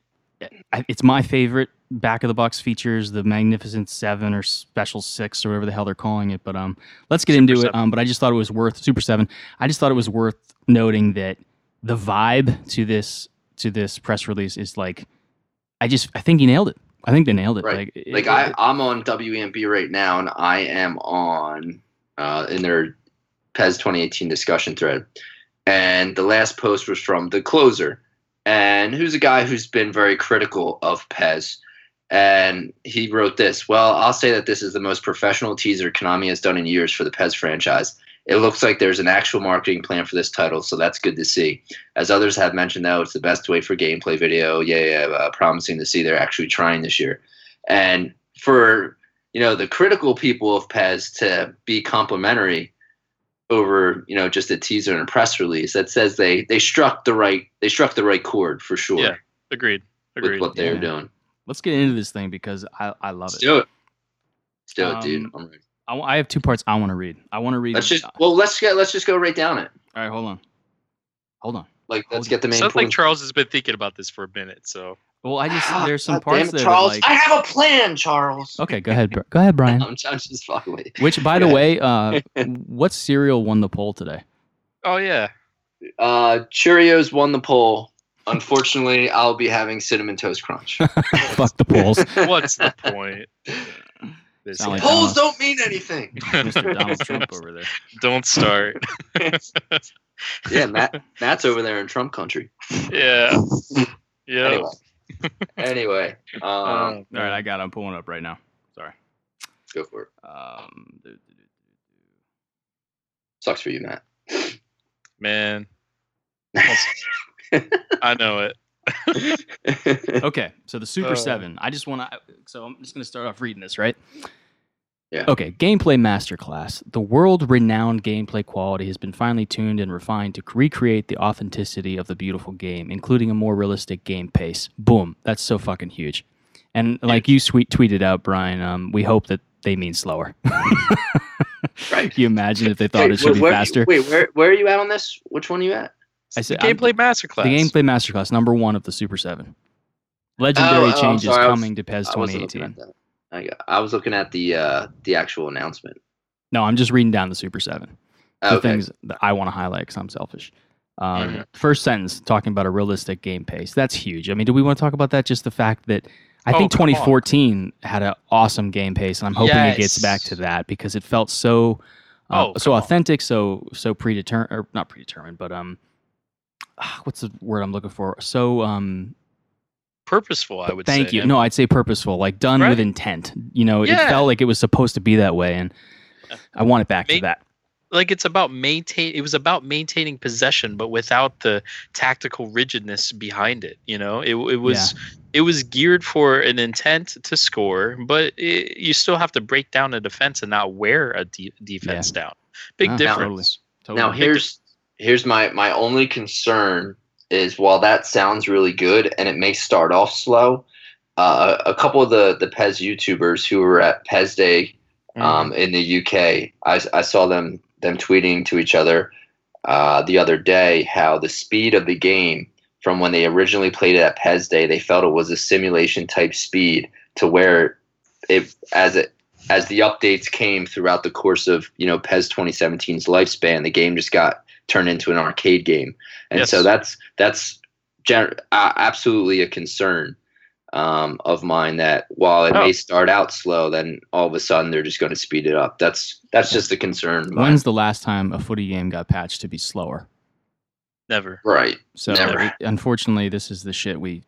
it's my favorite back of the box features the magnificent seven or special six or whatever the hell they're calling it but um let's get Super into it um but i just thought it was worth super seven i just thought it was worth noting that the vibe to this to this press release is like i just i think he nailed it i think they nailed it Right. like, it- like I, I'm on WENB right now, and I am on uh, in their PES 2018 discussion thread. And the last post was from the closer, and who's a guy who's been very critical of PES. And he wrote this Well, I'll say that this is the most professional teaser Konami has done in years for the PES franchise. It looks like there's an actual marketing plan for this title, so that's good to see. As others have mentioned, though, it's the best way for gameplay video. Yeah, yeah, uh, promising to see they're actually trying this year. And for you know the critical people of PES to be complimentary over you know just a teaser and a press release, that says they they struck the right they struck the right chord for sure Yeah, Agreed. with what they're Yeah. doing. let's get into this thing because i i love Let's it do it. Let's do it, dude. Um, I'm ready. I, have two parts i want to read i want to read Let's just well let's get let's just go right down it. all right hold on hold on Like let's Hold get the main Sounds like. Charles has been thinking about this for a minute. So well i just Ah, there's some God parts damn it, there that, Charles. like I have a plan, Charles. okay go ahead go ahead brian I'm, I'm just fucking with you. Which, by the way, uh, what cereal won the poll today? Oh yeah. Uh, Cheerios won the poll. Unfortunately, I'll be having cinnamon toast crunch. Fuck the polls. What's the point? This Sound like guy. Donald- Polls don't mean anything. Mr. Donald Trump over there. Don't start. yeah, Matt. Matt's over there in Trump country. yeah. Yeah. Anyway. Anyway, um, Oh, All right. I got it. I'm pulling up right now. Sorry. go for it. Um, do- do- Sucks for you, Matt. man. I know it. Okay, so the Super Uh. 7. I just want to. So I'm just going to start off reading this, right? Yeah. Okay, gameplay masterclass. The world renowned gameplay quality has been finely tuned and refined to recreate the authenticity of the beautiful game, including a more realistic game pace. Boom. That's so fucking huge. And like you sweet tweeted out, Brian, um, we hope that they mean slower. Right. You imagine if they thought Wait, it should be faster? Wait, where where are you at on this? Which one are you at? I The said I'm- gameplay masterclass. The gameplay masterclass, number one of the Super Seven. Legendary Oh, oh, changes sorry, I was- coming to PES I wasn't 2018. At that. I, I was looking at the uh, the actual announcement. No, I'm just reading down the Super Seven. The Okay. things that I want to highlight because I'm selfish. Um, Mm-hmm. Mhm. First sentence talking about a realistic game pace. That's huge. I mean, do we want to talk about that? Just the fact that I Oh, think come on. 2014 had an awesome game pace, and I'm hoping it gets back to that because it felt so, uh, Oh, so come on. authentic, so so predetermined, or not predetermined, but um, ah, what's the word I'm looking for? So um, Purposeful, I would say. Thank say. you. No, I'd say purposeful, like done with intent. You know, it felt like it was supposed to be that way, and I want it back to that. like it's about maintain it was about maintaining possession but without the tactical rigidness behind it you know it, it was it was geared for an intent to score but it, you still have to break down a defense and not wear a de- defense down big difference Totally. Now here's here's my my only concern is while that sounds really good and it may start off slow, uh, a couple of the the PES YouTubers who were at PES Day Mm-hmm. um, in the UK, I, I saw them them tweeting to each other uh, the other day how the speed of the game from when they originally played it at PES Day, they felt it was a simulation type speed to where it as it as the updates came throughout the course of you know PES 2017's lifespan, the game just got turned into an arcade game, and Yes. so that's that's gen- uh, absolutely a concern um, of mine. That while it Oh. may start out slow, then all of a sudden they're just going to speed it up. That's that's just a concern. of mine. When's the last time a footy game got patched to be slower? never right? So Never. it- unfortunately, this is the shit we.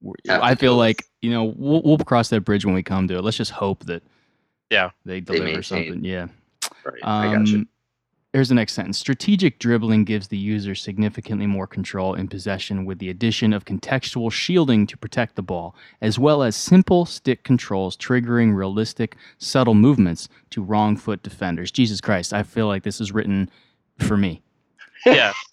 we I feel like you know we'll, we'll cross that bridge when we come to it. Let's just hope that Yeah. they deliver maintain. something. Yeah. Right. I got you. Here's the next sentence. Strategic dribbling gives the user significantly more control in possession with the addition of contextual shielding to protect the ball, as well as simple stick controls triggering realistic, subtle movements to wrong foot defenders. Jesus Christ, I feel like this is written for me. yeah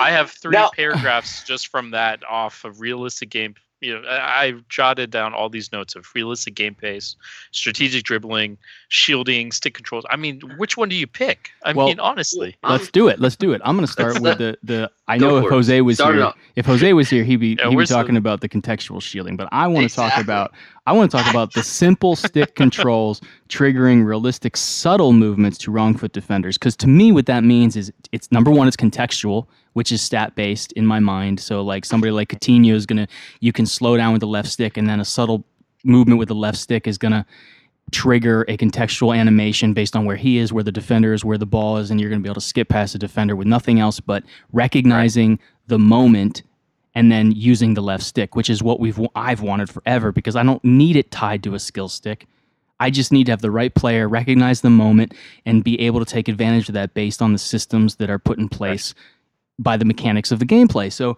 i have three Now- paragraphs just from that off of realistic game you know, I, I jotted down all these notes of realistic game pace, strategic dribbling, shielding, stick controls. I mean, which one do you pick? I Well, mean, honestly. Let's do it. Let's do it. I'm going to start with the the. I know if. Jose was Start here, if Jose was here, he'd be Yeah, he'd be where's the- talking about the contextual shielding. But I want to talk about I want to talk about the simple stick controls triggering realistic subtle movements to wrong foot defenders. Because to me, what that means is it's number one, it's contextual, which is stat based in my mind. So like somebody like Coutinho is gonna you can slow down with the left stick, and then a subtle movement with the left stick is gonna trigger a contextual animation based on where he is, where the defender is, where the ball is, and you're going to be able to skip past the defender with nothing else but recognizing the moment and then using the left stick, which is what we've I've wanted forever because I don't need it tied to a skill stick. I just need to have the right player recognize the moment and be able to take advantage of that based on the systems that are put in place by the mechanics of the gameplay. So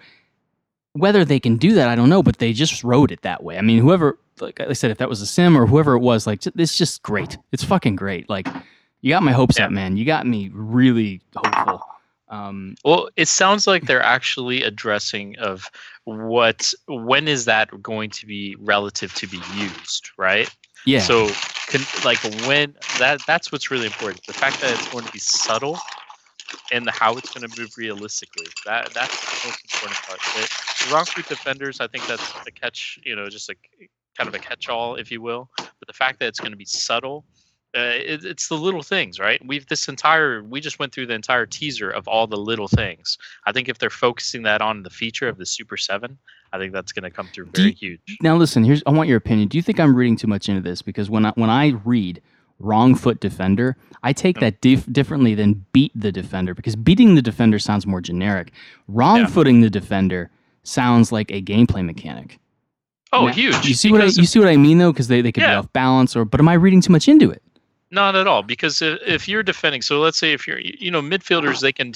whether they can do that, I don't know, but they just wrote it that way. I mean, whoever, like I said, if that was Asim or whoever it was, like it's just great. It's fucking great. Like you got my hopes Yeah. up, man. You got me really hopeful. Um, Well, it sounds like they're actually addressing of what when is that going to be relative to be used, right? yeah. So, can, like when that that's what's really important. The fact that it's going to be subtle and the, how it's going to move realistically. That that's the most important part. The, the wrong foot defenders, I think that's a catch. You know, just a kind of a catch-all, if you will. But the fact that it's going to be subtle. Uh, it, it's the little things, right? We've this entire we just went through the entire teaser of all the little things. I think if they're focusing that on the feature of the Super Seven, I think that's going to come through very you- huge. now listen, here's I want your opinion. Do you think I'm reading too much into this? Because when I when I read wrong foot defender, I take Mm. that dif- differently than beat the defender because beating the defender sounds more generic. Wrong Yeah. footing the defender sounds like a gameplay mechanic. Oh, Now, huge! You see what I, you see what I mean though? Because they, they could be off balance or but am I reading too much into it? Not at all, because if, you're defending, so let's say if you're, you know, midfielders, they can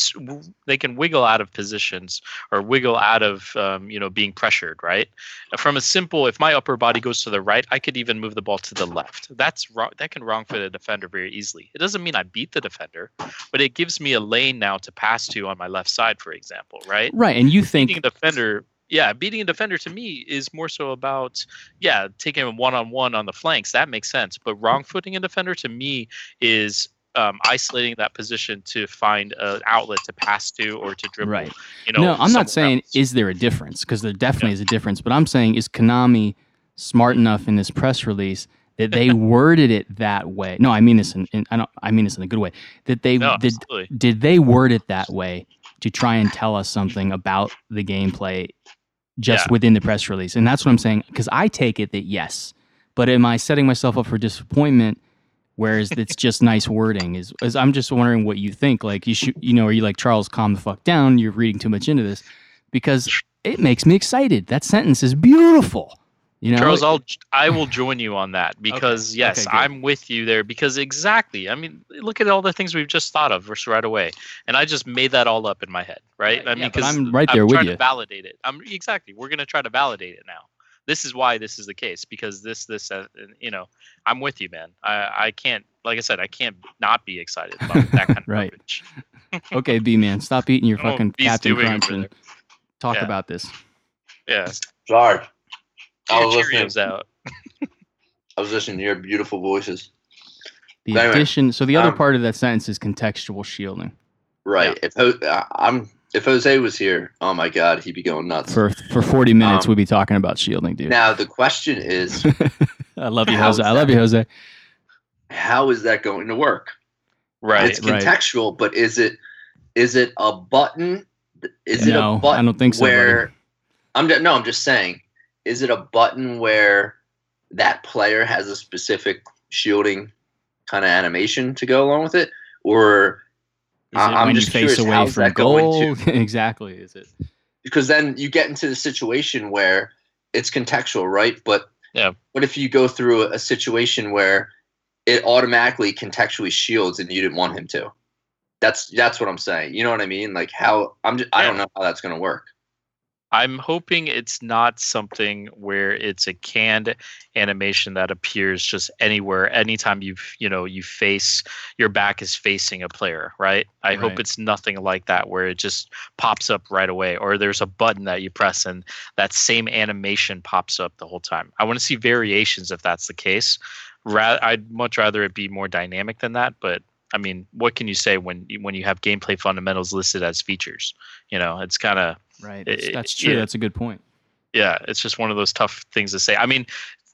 they can wiggle out of positions or wiggle out of, um, you know, being pressured, right? From a simple, if my upper body goes to the right, I could even move the ball to the left. That's wrong. That can wrong fit a defender very easily. It doesn't mean I beat the defender, but it gives me a lane now to pass to on my left side, for example, right? Right. And you think defender yeah beating a defender to me is more so about yeah taking him one-on-one on the flanks that makes sense but wrong footing a defender to me is um, isolating that position to find an outlet to pass to or to dribble Right. you know no, I'm not saying else. is there a difference because there definitely is a difference. But I'm saying is Konami smart enough in this press release that they worded it that way? No, I mean this in, in I don't I mean this in a good way. That they no, did absolutely. did they word it that way to try and tell us something about the gameplay just Yeah. within the press release? And that's what I'm saying because I take it that yes, but am I setting myself up for disappointment? Whereas it's just nice wording. Is, is I'm just wondering what you think. Like you should, you know, are you like Charles? Calm the fuck down. You're reading too much into this because it makes me excited. That sentence is beautiful. You know, Charles, I'll I will join you on that because Okay, yes, okay. I'm with you there because exactly. I mean, look at all the things we've just thought of just right away, and I just made that all up in my head, right? Yeah, I mean, yeah, but 'cause I'm right there with trying you. to validate it. I'm exactly. We're gonna try to validate it now. This is why this is the case because this, this, uh, you know, I'm with you, man. I, I can't, like I said, I can't not be excited about that kind of Right. garbage. okay, B man, stop eating your I don't know fucking what Captain Crunch and there. talk Yeah. about this. Yeah, Sorry. I was your listening. Out. I was listening to your beautiful voices. The Anyway, addition. So the other um, part of that sentence is contextual shielding. Right. If I- I'm if Jose was here, oh my god, he'd be going nuts. For for 40 minutes, Um, we'd be talking about shielding, dude. now the question is, I love you, Jose. I love that? you, Jose. how is that going to work? Right. it's right. contextual, but is it is it a button? Is it No, a I button don't think so, buddy. where I'm no, I'm just saying, is it a button where that player has a specific shielding kind of animation to go along with it, or Is I- it I'm when just you face curious, away how's from that going goal? exactly. Is it? because then you get into the situation where it's contextual, right? But Yeah. what if you go through a situation where it automatically contextually shields and you didn't want him to? That's that's what I'm saying. You know what I mean? Like how I'm just, I don't know how that's going to work. I'm hoping it's not something where it's a canned animation that appears just anywhere anytime you you know you face your back is facing a player, right? I Right. hope it's nothing like that where it just pops up right away or there's a button that you press and that same animation pops up the whole time. I want to see variations if that's the case. Ra- I'd much rather it be more dynamic than that, but I mean, what can you say when when you have gameplay fundamentals listed as features? You know, it's kind of Right. That's, it- that's true. yeah. That's a good point. yeah, it's just one of those tough things to say. I mean,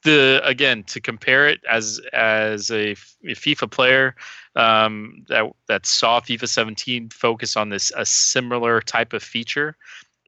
the again to compare it as as a, FIFA player um, that that saw FIFA 17 focus on this a similar type of feature,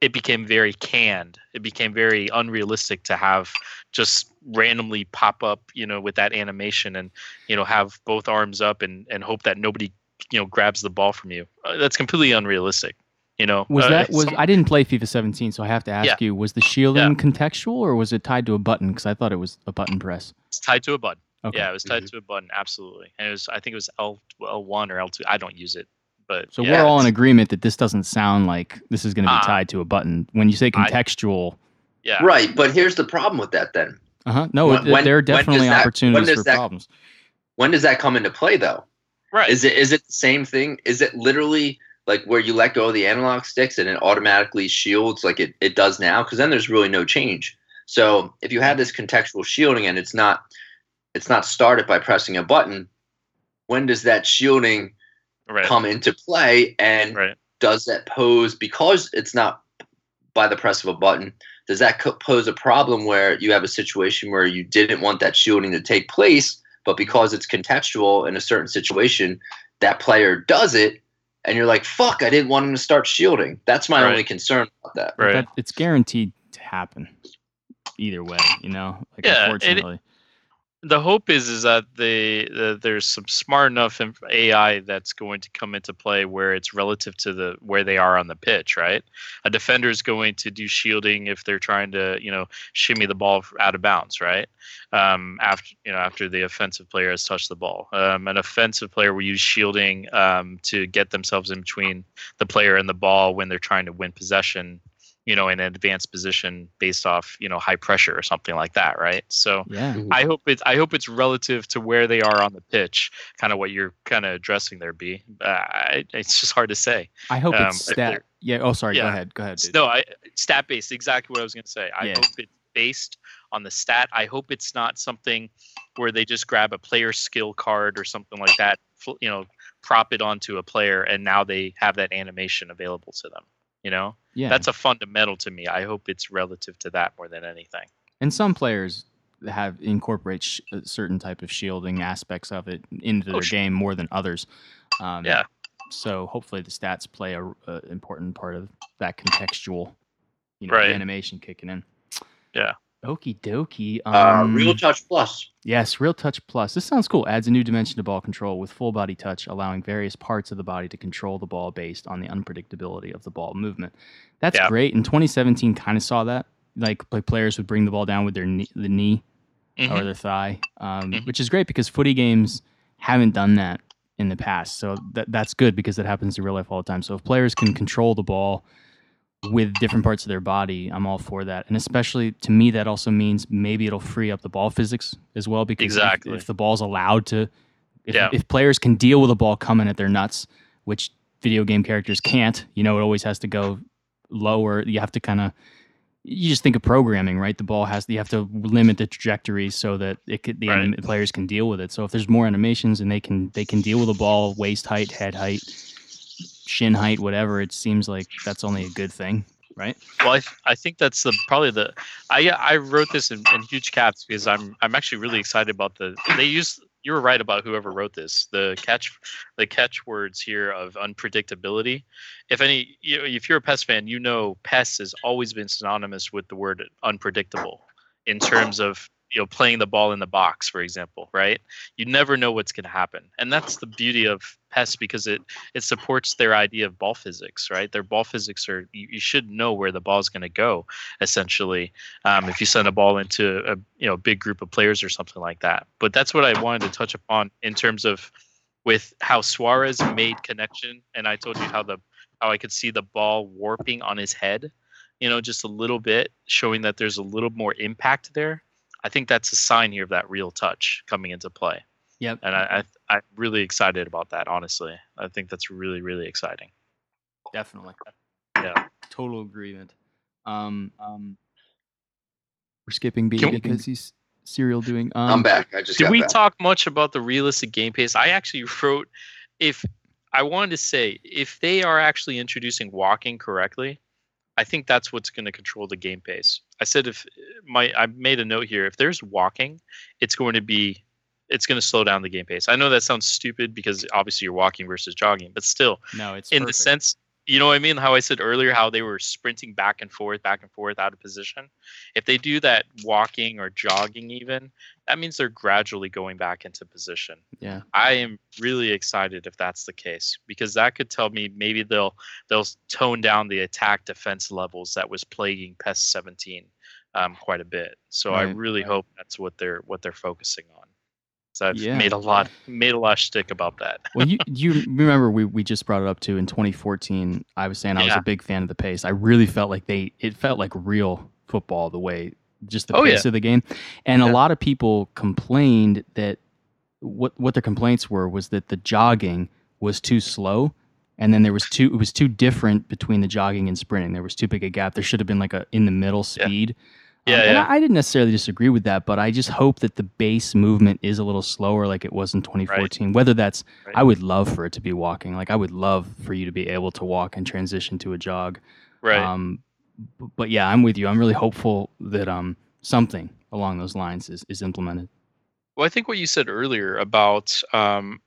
it became very canned. It became very unrealistic to have just randomly pop up, you know, with that animation and you know have both arms up and and hope that nobody you know grabs the ball from you. Uh, that's completely unrealistic. You know, Was Uh, that was some- I didn't play FIFA 17, so I have to ask Yeah. you: Was the shielding contextual or was it tied to a button? Because I thought it was a button press. it's tied to a button. Okay. Yeah, it was tied to a button, absolutely. And it was I think it was L L one or L two. I don't use it, but So yeah, we're all in agreement that this doesn't sound like this is going to be Ah. tied to a button. When you say I- contextual, yeah. Right, but here's the problem with that. Then uh huh. No, When- it- there are when does definitely that- when opportunities does for that- problems. when does that come into play, though? Right. Is it is it the same thing? Is it literally like where you let go of the analog sticks and it automatically shields like it, it does now? Because then there's really no change. So if you have this contextual shielding and it's not it's not started by pressing a button, when does that shielding right. come into play? And Right. does that pose because it's not by the press of a button? Does that pose a problem where you have a situation where you didn't want that shielding to take place, but because it's contextual in a certain situation, that player does it, and you're like, "Fuck! I didn't want him to start shielding." That's my Right. only concern about that. But Right. That, it's guaranteed to happen either way. You know, like Yeah, and it- unfortunately. The hope is is that they that there's some smart enough AI that's going to come into play where it's relative to the where they are on the pitch, right? A defender is going to do shielding if they're trying to you know shimmy the ball out of bounds, right? Um, after you know after the offensive player has touched the ball, um, an offensive player will use shielding um, to get themselves in between the player and the ball when they're trying to win possession. You know, in an advanced position based off, you know, high pressure or something like that, right? So, yeah. I hope it's I hope it's relative to where they are on the pitch, kind of what you're kind of addressing there. B. Uh, it's just hard to say. I hope um, it's stat. Yeah. Oh, sorry. Go ahead. Go ahead. Dude. No, I stat based. Exactly what I was going to say. I Yeah. hope it's based on the stat. I hope it's not something where they just grab a player skill card or something like that. You know, prop it onto a player, and now they have that animation available to them. You know, Yeah. that's a fundamental to me. I hope it's relative to that more than anything. and some players have incorporate sh- certain type of shielding aspects of it into Oh, their game more than others. Um, Yeah. So hopefully the stats play a, a important part of that contextual, you know, Right. animation kicking in. Yeah. Okie dokie. Uh, Um, Real Touch Plus. Yes, Real Touch Plus. This sounds cool. Adds a new dimension to ball control with full body touch, allowing various parts of the body to control the ball based on the unpredictability of the ball movement. That's Yeah. great. In 2017, kind of saw that. Like, like players would bring the ball down with their knee, the knee Mhm. or their thigh, um, Mhm. which is great because footy games haven't done that in the past. So that that's good because that happens in real life all the time. So if players can control the ball with different parts of their body, I'm all for that. And especially to me, that also means maybe it'll free up the ball physics as well because if- Exactly. if, the ball's allowed to, if, Yeah. if players can deal with a ball coming at their nuts, which video game characters can't, you know, it always has to go lower. You have to kind of you just think of programming, right? The ball has you have to limit the trajectory so that it could, the Right. anim- players can deal with it. So if there's more animations and they can they can deal with the ball waist height, head height, shin height, whatever, it seems like that's only a good thing, right? Well, I, th- I think that's the probably the I I wrote this in, in huge caps because I'm I'm actually really excited about the they use you were right about whoever wrote this the catch the catchwords here of unpredictability. If any you know, if you're a PES fan, you know PES has always been synonymous with the word unpredictable in terms of you know playing the ball in the box, for example, right? You never know what's going to happen, and that's the beauty of PES because it it supports their idea of ball physics, right? Their ball physics are you, you should know where the ball is going to go, essentially. Um, if you send a ball into a you know big group of players or something like that. But that's what I wanted to touch upon in terms of with how Suarez made connection, and I told you how the how I could see the ball warping on his head you know, just a little bit, showing that there's a little more impact there, I think that's a sign here of that real touch coming into play. Yep. And I, I I'm really excited about that. Honestly, I think that's really really exciting. Definitely. Yeah. Total agreement. Um, um, we're skipping B Can we- because he's cereal doing. Um, I'm back. I just Did got we back. talk much about the realistic game pace? I actually wrote if I wanted to say if they are actually introducing walking correctly, I think that's what's going to control the game pace. I said if my I made a note here if there's walking, it's going to be it's going to slow down the game pace. I know that sounds stupid because obviously you're walking versus jogging, but still No, it's in the sense you know what I mean? How I said earlier, how they were sprinting back and forth, back and forth out of position. If they do that walking or jogging, even, that means they're gradually going back into position. Yeah. I am really excited if that's the case because that could tell me maybe they'll they'll tone down the attack defense levels that was plaguing PES 17 um, quite a bit. So I really right. hope that's what they're what they're focusing on. So I've Yeah. made a lot made a lot of shtick about that. well, you you remember we, we just brought it up too in 2014. I was saying I was a big fan of the pace. I really felt like they it felt like real football the way just the Oh, pace yeah. of the game. And a lot of people complained that what what their complaints were was that the jogging was too slow. And then there was too it was too different between the jogging and sprinting. There was too big a gap. There should have been like a in the middle speed. Yeah, Um, and yeah. I, I didn't necessarily disagree with that, but I just hope that the base movement is a little slower, like it was in 2014. Whether that's, Right. I would love for it to be walking. Like I would love for you to be able to walk and transition to a jog. Right. Um, but yeah, I'm with you. I'm really hopeful that um something along those lines is, is implemented. Well, I think what you said earlier about um,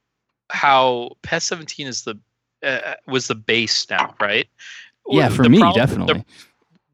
how PES 17 is the uh, was the base now, right? Yeah, for the me, problem- definitely. The,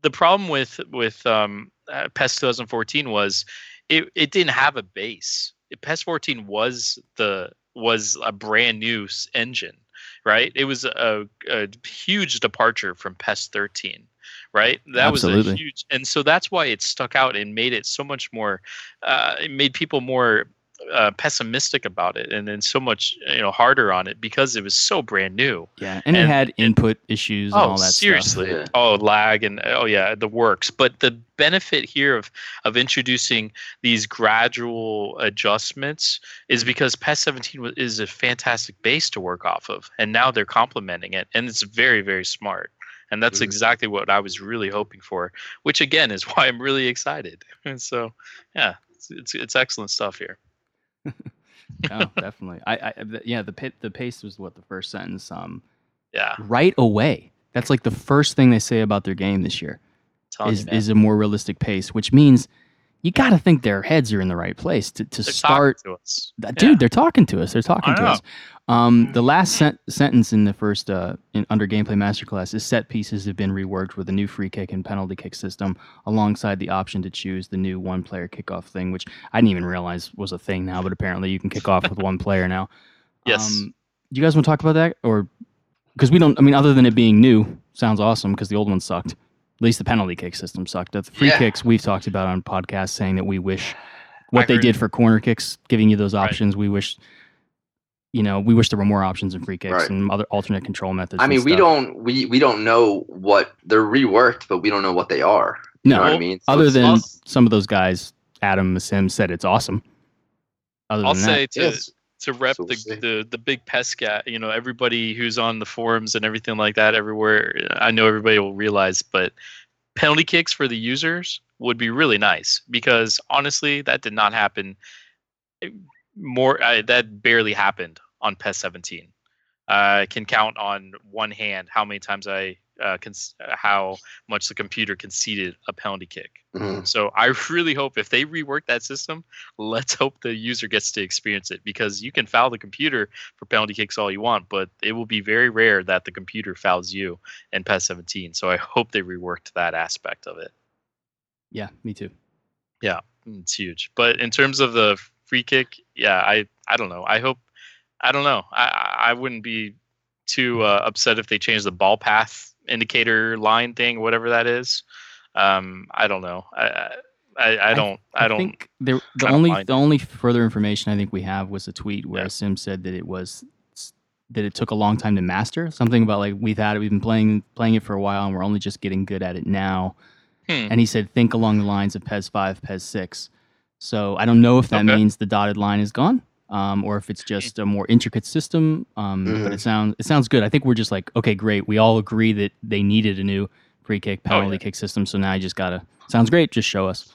the problem with with um, uh, PES 2014 was it, it didn't have a base. PES 14 was the was a brand new engine, right? It was a, a huge departure from PES 13, right? That was a huge, and so that's why it stuck out and made it so much more. Uh, it made people more uh, pessimistic about it, and then so much you know harder on it because it was so brand new. yeah, and, it and had it- input issues and Oh, all that seriously. Yeah. Oh, lag and oh yeah, the works. But the benefit here of of introducing these gradual adjustments is because PES 17 is a fantastic base to work off of, and now they're complementing it, and it's very very smart. And that's Mhm. exactly what I was really hoping for, which again is why I'm really excited. And so, yeah, it's it's, it's excellent stuff here. oh, definitely. I, I yeah, the pit, the pace was what the first sentence. Um, Yeah, right away. That's like the first thing they say about their game this year. is, you, is a more realistic pace, which means you got to think their heads are in the right place to, to They're start. to us. Th- Yeah. Dude, they're talking to us. They're talking to us. Um, the last sen- sentence in the first uh, in, under gameplay masterclass is set pieces have been reworked with a new free kick and penalty kick system, alongside the option to choose the new one player kickoff thing, which I didn't even realize was a thing now, but apparently you can kick off with one player now. Yes. Um, do you guys want to talk about that, or because we don't? I mean, other than it being new, sounds awesome because the old one sucked. At least the penalty kick system sucked. The free Yeah. kicks we've talked about on podcasts, saying that we wish what I they agree. did for corner kicks, giving you those Right. options. We wish, you know, we wish there were more options in free kicks Right. and other alternate control methods. I mean, we don't we we don't know what they're reworked, but we don't know what they are. You No, know what I mean? So other than also- some of those guys, Adam Sim said it's awesome. Other I'll than say that, to yes. To rep So the, the the big pescat you know everybody who's on the forums and everything like that everywhere i know everybody will realize but penalty kicks for the users would be really nice because honestly that did not happen. Eh, more uh, that barely happened on PES 17 i can count on one hand how many times i uh, cons- uh, how much the computer conceded a penalty kick Mhm. so I really hope if they rework that system, let's hope the user gets to experience it because you can foul the computer for penalty kicks all you want, but it will be very rare that the computer fouls you in PES 17. So I hope they reworked that aspect of it. yeah, me too. Yeah, it's huge. But in terms of the free kick, yeah, I I don't know. I hope I don't know. I I I wouldn't be too uh, upset if they change the ball path indicator line thing, whatever that is. Um, I don't know. I I, I, I don't I, don't think there, the only the only further information I think we have was a tweet where Yeah. Sim said that it was that it took a long time to master. Something about like we've had it, we've been playing playing it for a while, and we're only just getting good at it now. Hmm. And he said, think along the lines of PES five, PES six. So I don't know if that Okay. means the dotted line is gone, um, or if it's just a more intricate system. Um, But Mhm. it sounds it sounds good. I think we're just like, okay, great. We all agree that they needed a new free kick, Oh, penalty yeah. kick system. So now you just gotta. Sounds great. Just show us.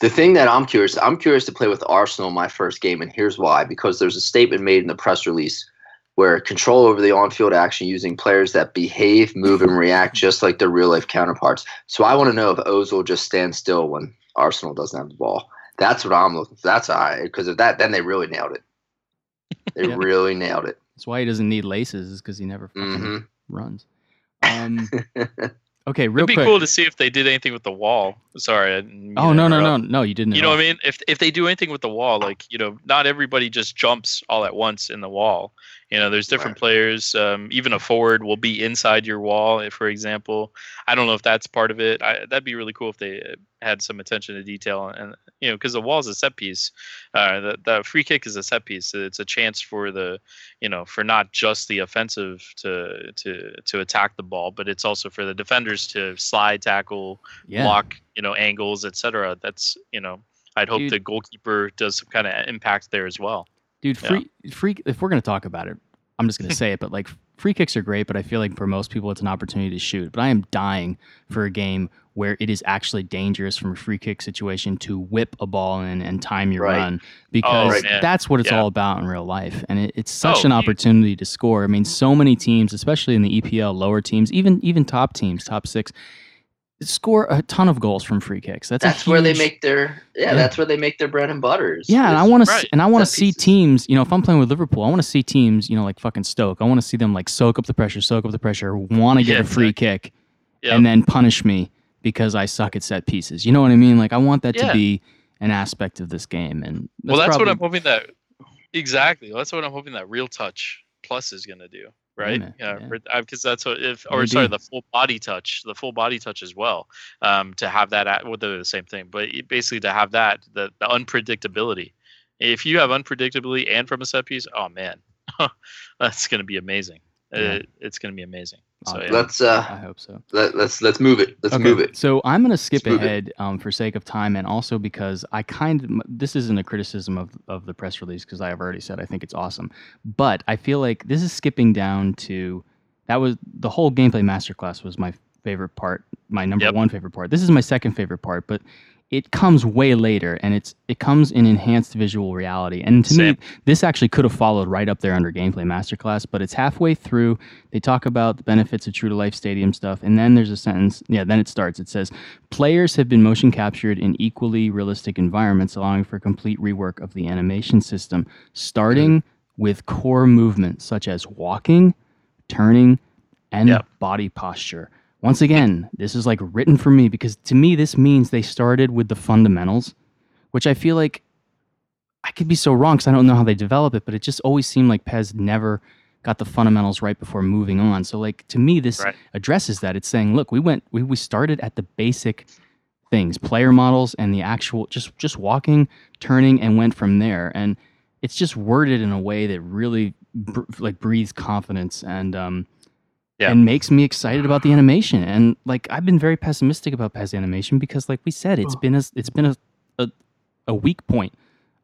The thing that I'm curious, I'm curious to play with Arsenal my first game, and here's why. Because there's a statement made in the press release where control over the on-field action using players that behave, move, and react just like their real-life counterparts. So I want to know if Ozil just stands still when Arsenal doesn't have the ball. That's what I'm looking for. That's I Because of that, then they really nailed it. They Yeah. really nailed it. That's why he doesn't need laces, is because he never fucking hmm runs. Um, okay, real It'd be quick. cool to see if they did anything with the wall. Sorry. I didn't oh no no no no! You didn't. You know all. what I mean? If if they do anything with the wall, like you know, not everybody just jumps all at once in the wall. You know, there's different Right. players. Um, even a forward will be inside your wall, if- for example. I don't know if that's part of it. I, that'd be really cool if they uh, had some attention to detail, and you know, because the wall is a set piece. Uh, the the free kick is a set piece. It's a chance for the, you know, for not just the offensive to to to attack the ball, but it's also for the defenders to slide, tackle, Yeah. block, you know, angles, etc. That's you know, I'd hope Dude. the goalkeeper does some kind of impact there as well. Dude, Yeah. free free. If we're gonna talk about it, I'm just gonna say it. But like, free kicks are great, but I feel like for most people, it's an opportunity to shoot. But I am dying for a game where it is actually dangerous from a free kick situation to whip a ball in and time your Right. run oh, because Oh, man. that's what it's Yeah. all about in real life. And it, it's such Oh, an opportunity to score. I mean, so many teams, especially in the EPL, lower teams, even even top teams, top six, score a ton of goals from free kicks. That's a That's where they make their yeah, Yeah. That's where they make their bread and butters. Yeah, and I is- want to and I want to see pieces. teams. You know, if I'm playing with Liverpool, I want to see teams. You know, like fucking Stoke. I want to see them like soak up the pressure, soak up the pressure, want to get Yeah, a free kick, Yep. and then punish me because I suck at set pieces. You know what I mean? Like I want that to be an aspect of this game. And well, that's what I'm hoping that exactly. That's what I'm hoping that Real Touch Plus is going to do. Right? Yeah, yeah. because that's what if or Maybe. sorry, the full body touch, the full body touch as well. Um, to have that at well, they're the same thing, but basically to have that the, the unpredictability. If you have unpredictability and from a set piece, oh man, that's going to be amazing. Yeah. It, it's going to be amazing. So yeah. Let's uh I hope so. let, let's let's move it. Let's Okay, move it. So I'm going to skip Let's ahead um, for sake of time, and also because I kind of this isn't a criticism of of the press release because I have already said I think it's awesome, but I feel like this is skipping down to that was the whole gameplay masterclass was my favorite part, my number Yep. one favorite part. This is my second favorite part, but it comes way later, and it's it comes in enhanced visual reality, and to me this actually could have followed right up there under gameplay masterclass, but it's halfway through. They talk about the benefits of true to life stadium stuff, and then there's a sentence. Yeah, then it starts. It says, "Players have been motion captured in equally realistic environments, allowing for complete rework of the animation system, starting with core movements such as walking, turning, and Yep. body posture." Once again, this is like written for me because to me this means they started with the fundamentals, which I feel like I could be so wrong because I don't know how they develop it, but it just always seemed like PES never got the fundamentals right before moving on. So like to me, this Right. addresses that. It's saying, look, we went we, we started at the basic things, player models and the actual just just walking, turning, and went from there. And it's just worded in a way that really br- like breathes confidence and um Yeah. and makes me excited about the animation. And like I've been very pessimistic about PES animation because like we said, it's been a it's been a, a a weak point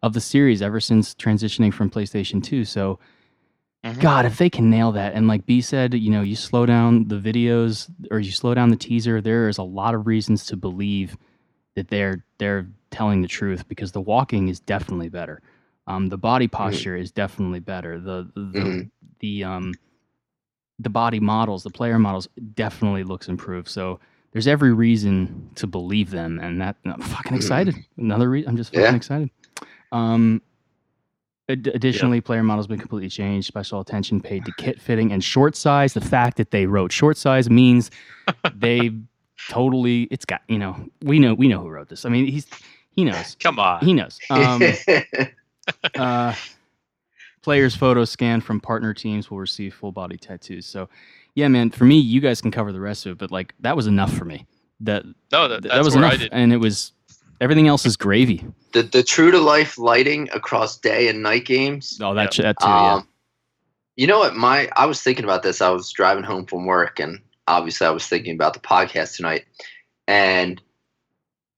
of the series ever since transitioning from PlayStation 2. So Mhm. God, if they can nail that, and like B said, you know, you slow down the videos or you slow down the teaser, there is a lot of reasons to believe that they're they're telling the truth because the walking is definitely better. Um, the body posture is definitely better. The the, Mhm. the um the body models, the player models definitely looks improved. So there's every reason to believe them, and that I'm fucking excited. Another reason, I'm just fucking Yeah. excited. Um, ad- additionally, player models been completely changed. Special attention paid to kit fitting and short size. The fact that they wrote short size means they totally. It's got you know we know we know who wrote this. I mean he's he knows Come on. he knows. Um, uh, players' photos scanned from partner teams will receive full body tattoos. So, yeah, man, for me, you guys can cover the rest of it, but like that was enough for me. That no, that, that was where enough, I did. and it was everything else is gravy. the the true to life lighting across day and night games. Oh, that Yeah. that too. Yeah. Um, You know what? My I was thinking about this. I was driving home from work, and obviously, I was thinking about the podcast tonight. And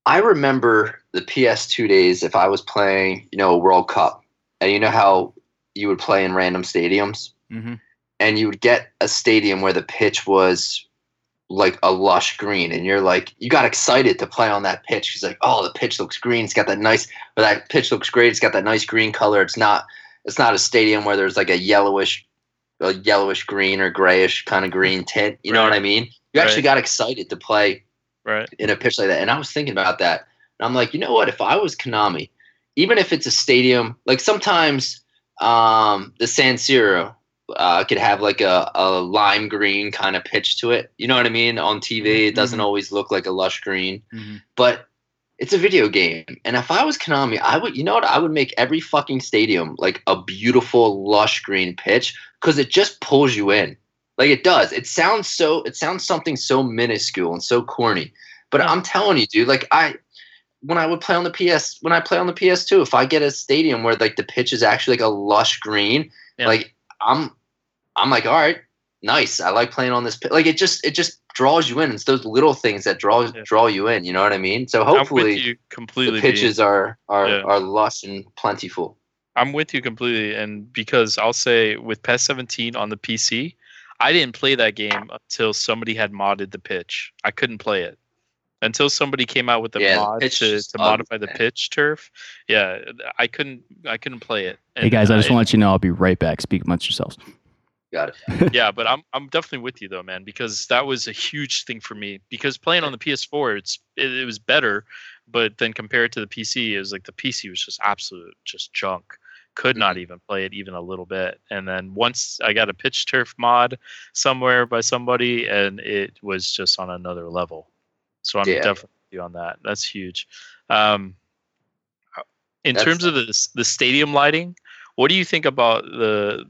I remember the PS2 days. If I was playing, you know, a World Cup, and you know how you would play in random stadiums, Mm-hmm. and you would get a stadium where the pitch was like a lush green and you're like you got excited to play on that pitch he's like oh the pitch looks green it's got that nice but that pitch looks great it's got that nice green color it's not it's not a stadium where there's like a yellowish a yellowish green or grayish kind of green tint you know what i mean you actually Right. got excited to play Right. in a pitch like that. And I was thinking about that. And I'm like, you know what? If I was Konami, even if it's a stadium, like sometimes um, the San Siro uh, could have like a, a lime green kind of pitch to it. You know what I mean? On TV, it doesn't Mhm. always look like a lush green, Mm-hmm. but it's a video game. And if I was Konami, I would, you know what? I would make every fucking stadium like a beautiful lush green pitch because it just pulls you in. Like it does. It sounds so. It sounds something so minuscule and so corny. But Yeah. I'm telling you, dude. Like I, when I would play on the PS, when I play on the PS2, if I get a stadium where like the pitch is actually like a lush green, Yeah. like I'm, I'm like, all right, nice. I like playing on this. pi-" Like it just, it just draws you in. It's those little things that draw Yeah. draw you in. You know what I mean? So hopefully you the completely. B. pitches are are Yeah. are lush and plentiful. I'm with you completely, and because I'll say with PES 17 on the PC, I didn't play that game until somebody had modded the pitch. I couldn't play it until somebody came out with the Yeah, mod pitch to, to modify the pitch turf. Yeah, I couldn't. I couldn't play it. Hey guys, I just I- want to let you know I'll be right back. Speak amongst yourselves. Got it. yeah, but I'm I'm definitely with you though, man, because that was a huge thing for me. Because playing on the PS4, it's it, it was better, but then compared to the PC, it was like the PC was just absolute just junk. Could not mm-hmm. even play it even a little bit. And then once I got a pitch turf mod somewhere by somebody, and it was just on another level. So I'm Yeah. definitely on that. That's huge. Um, in That's- terms of the the stadium lighting, what do you think about the?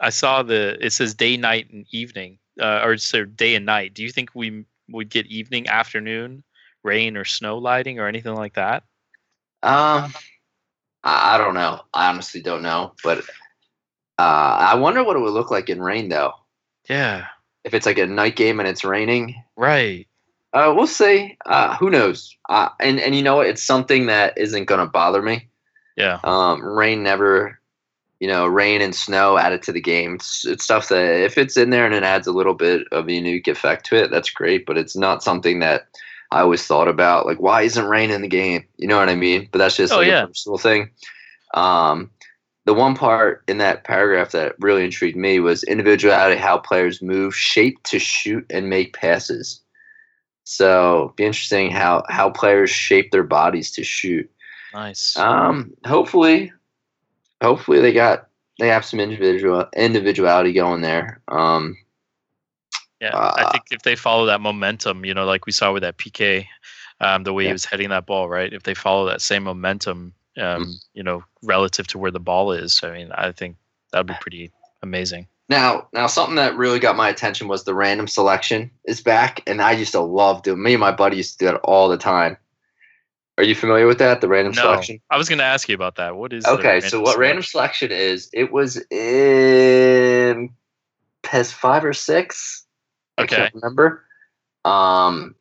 I saw the it says day, night, and evening, uh, or so day and night. Do you think we would get evening, afternoon, rain or snow lighting or anything like that? Um, I, I don't know. I honestly don't know, but uh, I wonder what it would look like in rain though. Yeah, If it's like a night game and it's raining, right. Uh, we'll see. Uh, who knows? Uh, and and you know what? It's something that isn't gonna bother me. Yeah, Um, rain never, you know, rain and snow added to the game. It's, it's stuff that if it's in there and it adds a little bit of a unique effect to it, that's great. But it's not something that I always thought about. Like, why isn't rain in the game? You know what I mean? But that's just Oh, like yeah. a personal thing. Um, the one part in that paragraph that really intrigued me was individuality, how players move, shape to shoot and make passes. So, be interesting how how players shape their bodies to shoot. nice. Um, hopefully, hopefully they got they have some individual individuality going there. Um, Yeah, I Uh, think if they follow that momentum, you know, like we saw with that PK, um, the way Yeah. he was heading that ball, right? If they follow that same momentum, um, Mhm. you know, relative to where the ball is, I mean, I think that'd be pretty amazing. Now, now something that really got my attention was the random selection is back, and I used to love doing. Me and my buddy used to do that all the time. Are you familiar with that? The random No, selection. I was going to ask you about that. What is the Okay, so what random selection? selection is? It was in PES five or six. I Okay, can't remember. Um,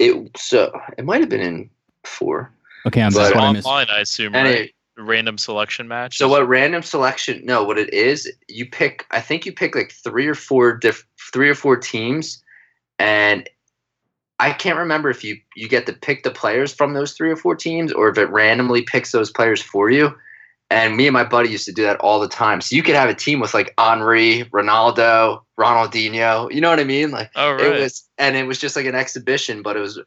it so it might have been in four. Okay, I'm But- that's I online, I assume, right? it, random selection match. So what random selection? No, what it is, you pick. I think you pick like three or four diff, three or four teams, and I can't remember if you you get to pick the players from those three or four teams, or if it randomly picks those players for you. And me and my buddy used to do that all the time. So you could have a team with like Henry, Ronaldo, Ronaldinho. You know what I mean? Like Oh, right. it was, and it was just like an exhibition, but it was.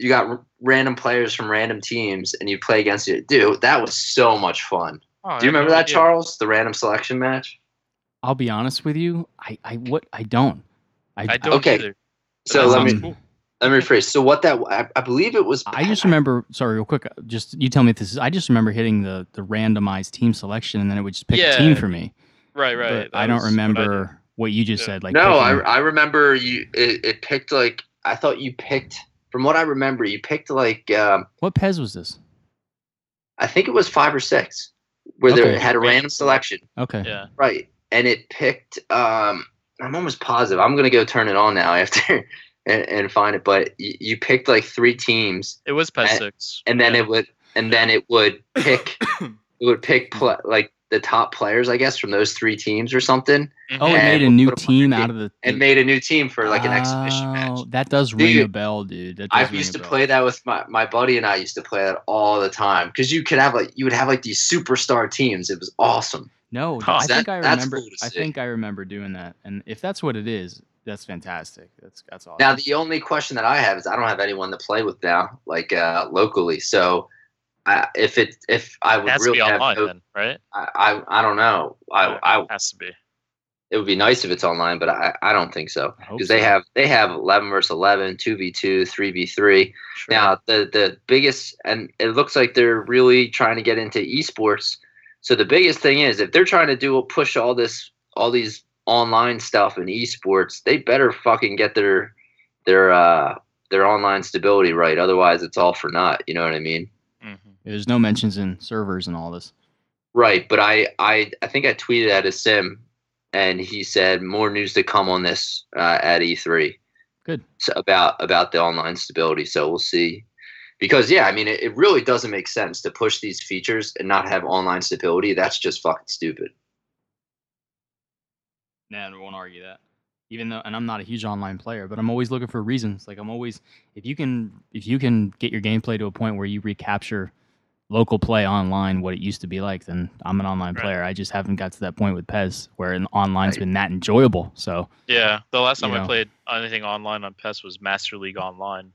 You got r- random players from random teams, and you play against it. Dude, that was so much fun. Oh, Do you had no remember that, idea. Charles? The random selection match. I'll be honest with you. I, I what I don't. I don't Okay, either. so let me- cool. Let me rephrase. So what that I, I believe it was. I just remember. Sorry, real quick. Uh, just you tell me if this is. I just remember hitting the the randomized team selection, and then it would just pick a team for me. Right, right. But I don't was what I remember what you just Yeah. said. Like no, I, I remember you. It, it picked like I thought you picked. From what I remember, you picked like um, what PES was this? I think it was five or six, where Okay. they had a Random random selection. Okay. Yeah. Right. and it picked. Um, I'm almost positive. I'm gonna go turn it on now after and, and find it. But you, you picked like three teams, It was PES And- six. and then Yeah. it would and then it would pick it would pick pl- like the top players, I guess, from those three teams or something, Oh, it And made a new put 'em on your team team. out of the. and made a new team for like an exhibition Oh, match. That does ring a bell, dude. I used to bell. play that with my, my buddy and I used to play that all the time because you could have like you would have like these superstar teams. It was awesome. No, Huh. I That- think I remember. cool I think I remember doing that. And if that's what it is, that's fantastic. That's that's awesome. Now the only question that I have is I don't have anyone to play with now, like uh, locally. So I, if it if I would really be have online no- then, right? I, I I don't know. I, I has to be. it would be nice if it's online, but I, I don't think so because they have they have 11 versus 11, 2v2, 3v3. Sure. Now the the biggest and it looks like they're really trying to get into esports. So the biggest thing is if they're trying to do push all this all these online stuff in esports, they better fucking get their their uh their online stability right. Otherwise, it's all for naught. You know what I mean? There's no mentions in servers and all this. Right, but I, I, I think I tweeted at Asim, and he said more news to come on this uh, at E3. Good. So about about the online stability. So we'll see. Because yeah, I mean, it, it really doesn't make sense to push these features and not have online stability. That's just fucking stupid. Nah, I won't argue that. Even though, and I'm not a huge online player, but I'm always looking for reasons. Like I'm always, if you can, if you can get your gameplay to a point where you recapture local play online, what it used to be like, then I'm an online Right. player. I just haven't got to that point with PES where an online's Right. been that enjoyable. So Yeah, the last You time I played anything online on PES was Master League Online,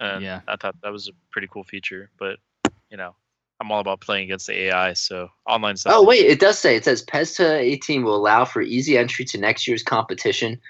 and Yeah. I thought that was a pretty cool feature. But you know, I'm all about playing against the AI, so online stuff. Oh wait, it does say it says PES to 18 will allow for easy entry to next year's competition.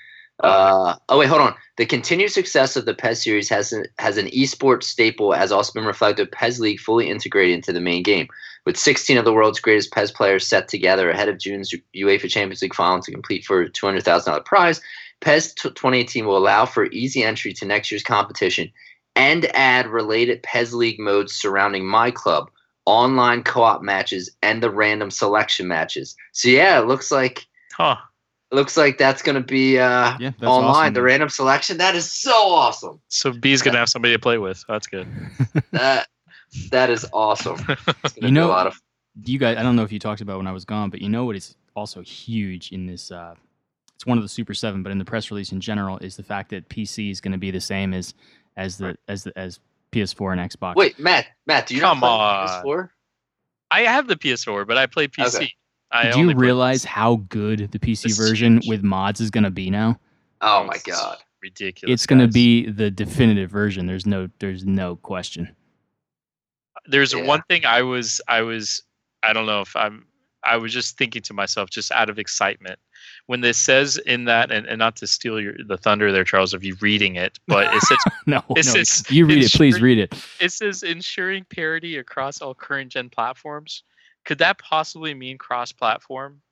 Uh, oh wait, hold on. The continued success of the PES series has an, has an esports staple, has also been reflected. PES League fully integrated into the main game, with 16 of the world's greatest PES players set together ahead of June's UEFA Champions League final to complete for a $200,000 prize. PES t- 2018 will allow for easy entry to next year's competition and add related PES League modes surrounding My Club, online co-op matches, and the random selection matches. So yeah, it looks like Huh. It looks like that's gonna be uh, yeah, online. awesome, the man. random selection that is so awesome. So B's gonna have somebody to play with. That's good. That that is awesome. It's gonna You be a know- lot of you guys, I don't know if you talked about when I was gone, but you know what is also huge in this? Uh, it's one of the Super Seven, but in the press release in general is the fact that PC is going to be the same as as the as the as PS4 and Xbox. wait, Matt. Matt, do you Come not play on. PS4? I have the PS4, but I play PC. Okay. I do you realize how good the PC version huge. with mods is going to be now? Oh my It's god. ridiculous! it's going to be the definitive version. There's no there's no question. there's Yeah. one thing I was I was I don't know if I'm I was just thinking to myself just out of excitement when this says in that and, and not to steal your the thunder there Charles of you reading it but it says no, it no. is you read it, please read it. it says ensuring parity across all current gen platforms could that possibly mean cross platform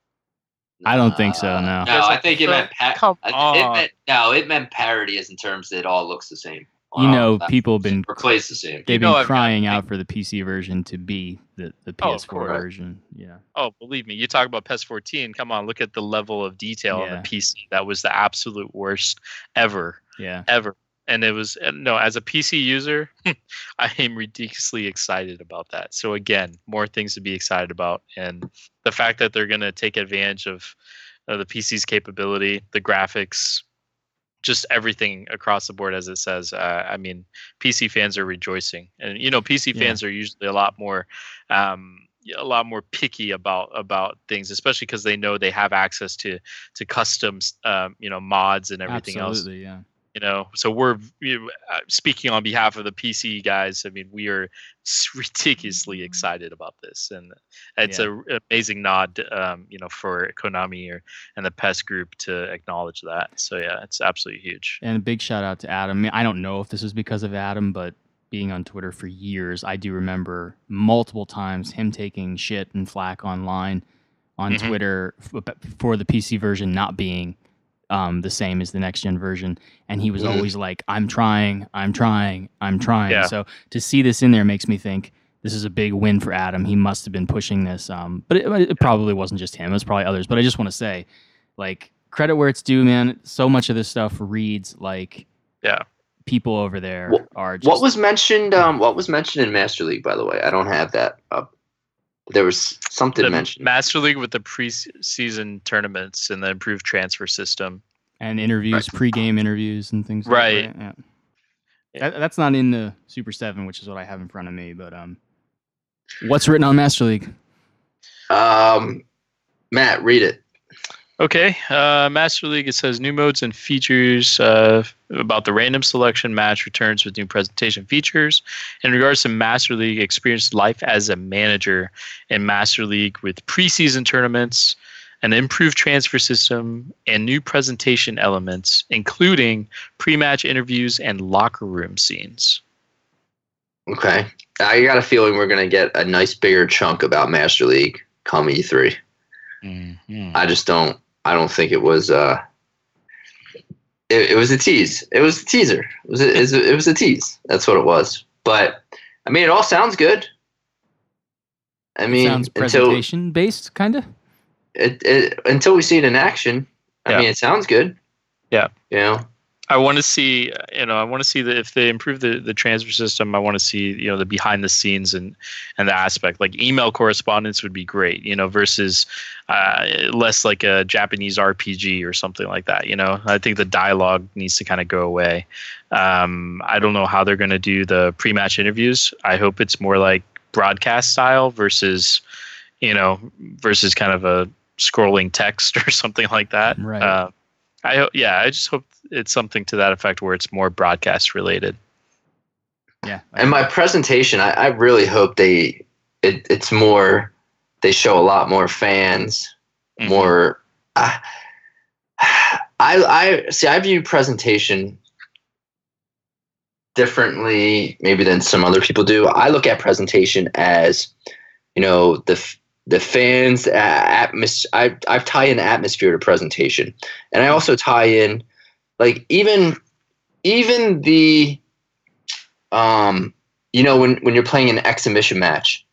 I don't think so, no. No, I it- think it meant pa- come I- It meant, no, it meant parody as in terms that it all looks the same. You know, platforms, people have been or plays the same. they've know been I've got crying out for the PC version to be the the Oh, PS4 course. version. Yeah. oh believe me you talk about PES 14 come on look at the level of detail on the PC that was the absolute worst ever Yeah. ever. And it was no, as a PC user, I am ridiculously excited about that. So again, more things to be excited about, and the fact that they're going to take advantage of uh, the PC's capability, the graphics, just everything across the board, as it says. Uh, I mean, PC fans are rejoicing, and you know, PC Yeah. fans are usually a lot more. Um, a lot more picky about about things, especially because they know they have access to to customs, um, you know, mods and everything else Absolutely, yeah. You know so we're you, uh, speaking on behalf of the pc guys i mean we are ridiculously excited about this and it's Yeah. a amazing nod um, you know for konami or and the PES group to acknowledge that so yeah it's absolutely huge And a big shout out to Adam. I, mean, I don't know if this is because of Adam, but being on Twitter for years, I do remember multiple times him taking shit and flack online on Mhm. Twitter for the PC version not being um, the same as the next gen version. And he was Mhm. always like, I'm trying, I'm trying, I'm trying. Yeah. So to see this in there makes me think this is a big win for Adam. He must have been pushing this. Um, but it, it probably wasn't just him. It was probably others. But I just want to say, like, credit where it's due, man. So much of this stuff reads like Yeah. people over there What- are just What was mentioned? Um, what was mentioned in Master League? By the way, I don't have that up. There was something The mentioned. Master League with the preseason tournaments and the improved transfer system. and interviews, pre-game interviews, and things. Right. Like that. Yeah. That, that's not in the Super Seven, which is what I have in front of me. But um, what's written on Master League? um, Matt, read it. Okay, uh, Master League. It says new modes and features uh, about the random selection match returns with new presentation features. In regards to Master League, experience life as a manager in Master League with preseason tournaments, an improved transfer system, and new presentation elements, including pre-match interviews and locker room scenes. Okay, I got a feeling we're gonna get a nice bigger chunk about Master League come E3. I just don't. I don't think it was. Uh, it, it was a tease. It was a teaser. It was a, it was a- it was a tease. That's what it was. But I mean, it all sounds good. I mean, Sounds until presentation based, kind of. it, it, until we see it in action, I Yeah. mean, it sounds good. Yeah. You know. I want to see, you know, I want to see that if they improve the, the transfer system, I want to see, you know, the behind the scenes and and the aspect like email correspondence would be great, you know, versus uh, less like a Japanese RPG or something like that. You know, I think the dialogue needs to kind of go away. Um, I don't know how they're going to do the pre-match interviews. I hope it's more like broadcast style versus, you know, versus kind of a scrolling text or something like that. Right. Uh, I ho- yeah, I just hope it's something to that effect where it's more broadcast related. Yeah. And my presentation, I, I really hope they. It, it's more. They show a lot more fans. Mhm. more I, I I see I view presentation differently maybe than some other people do. I look at presentation as you know the f- the fans atmosphere I I tie in atmosphere to presentation. And I also tie in like even even the um you know when when you're playing an exhibition match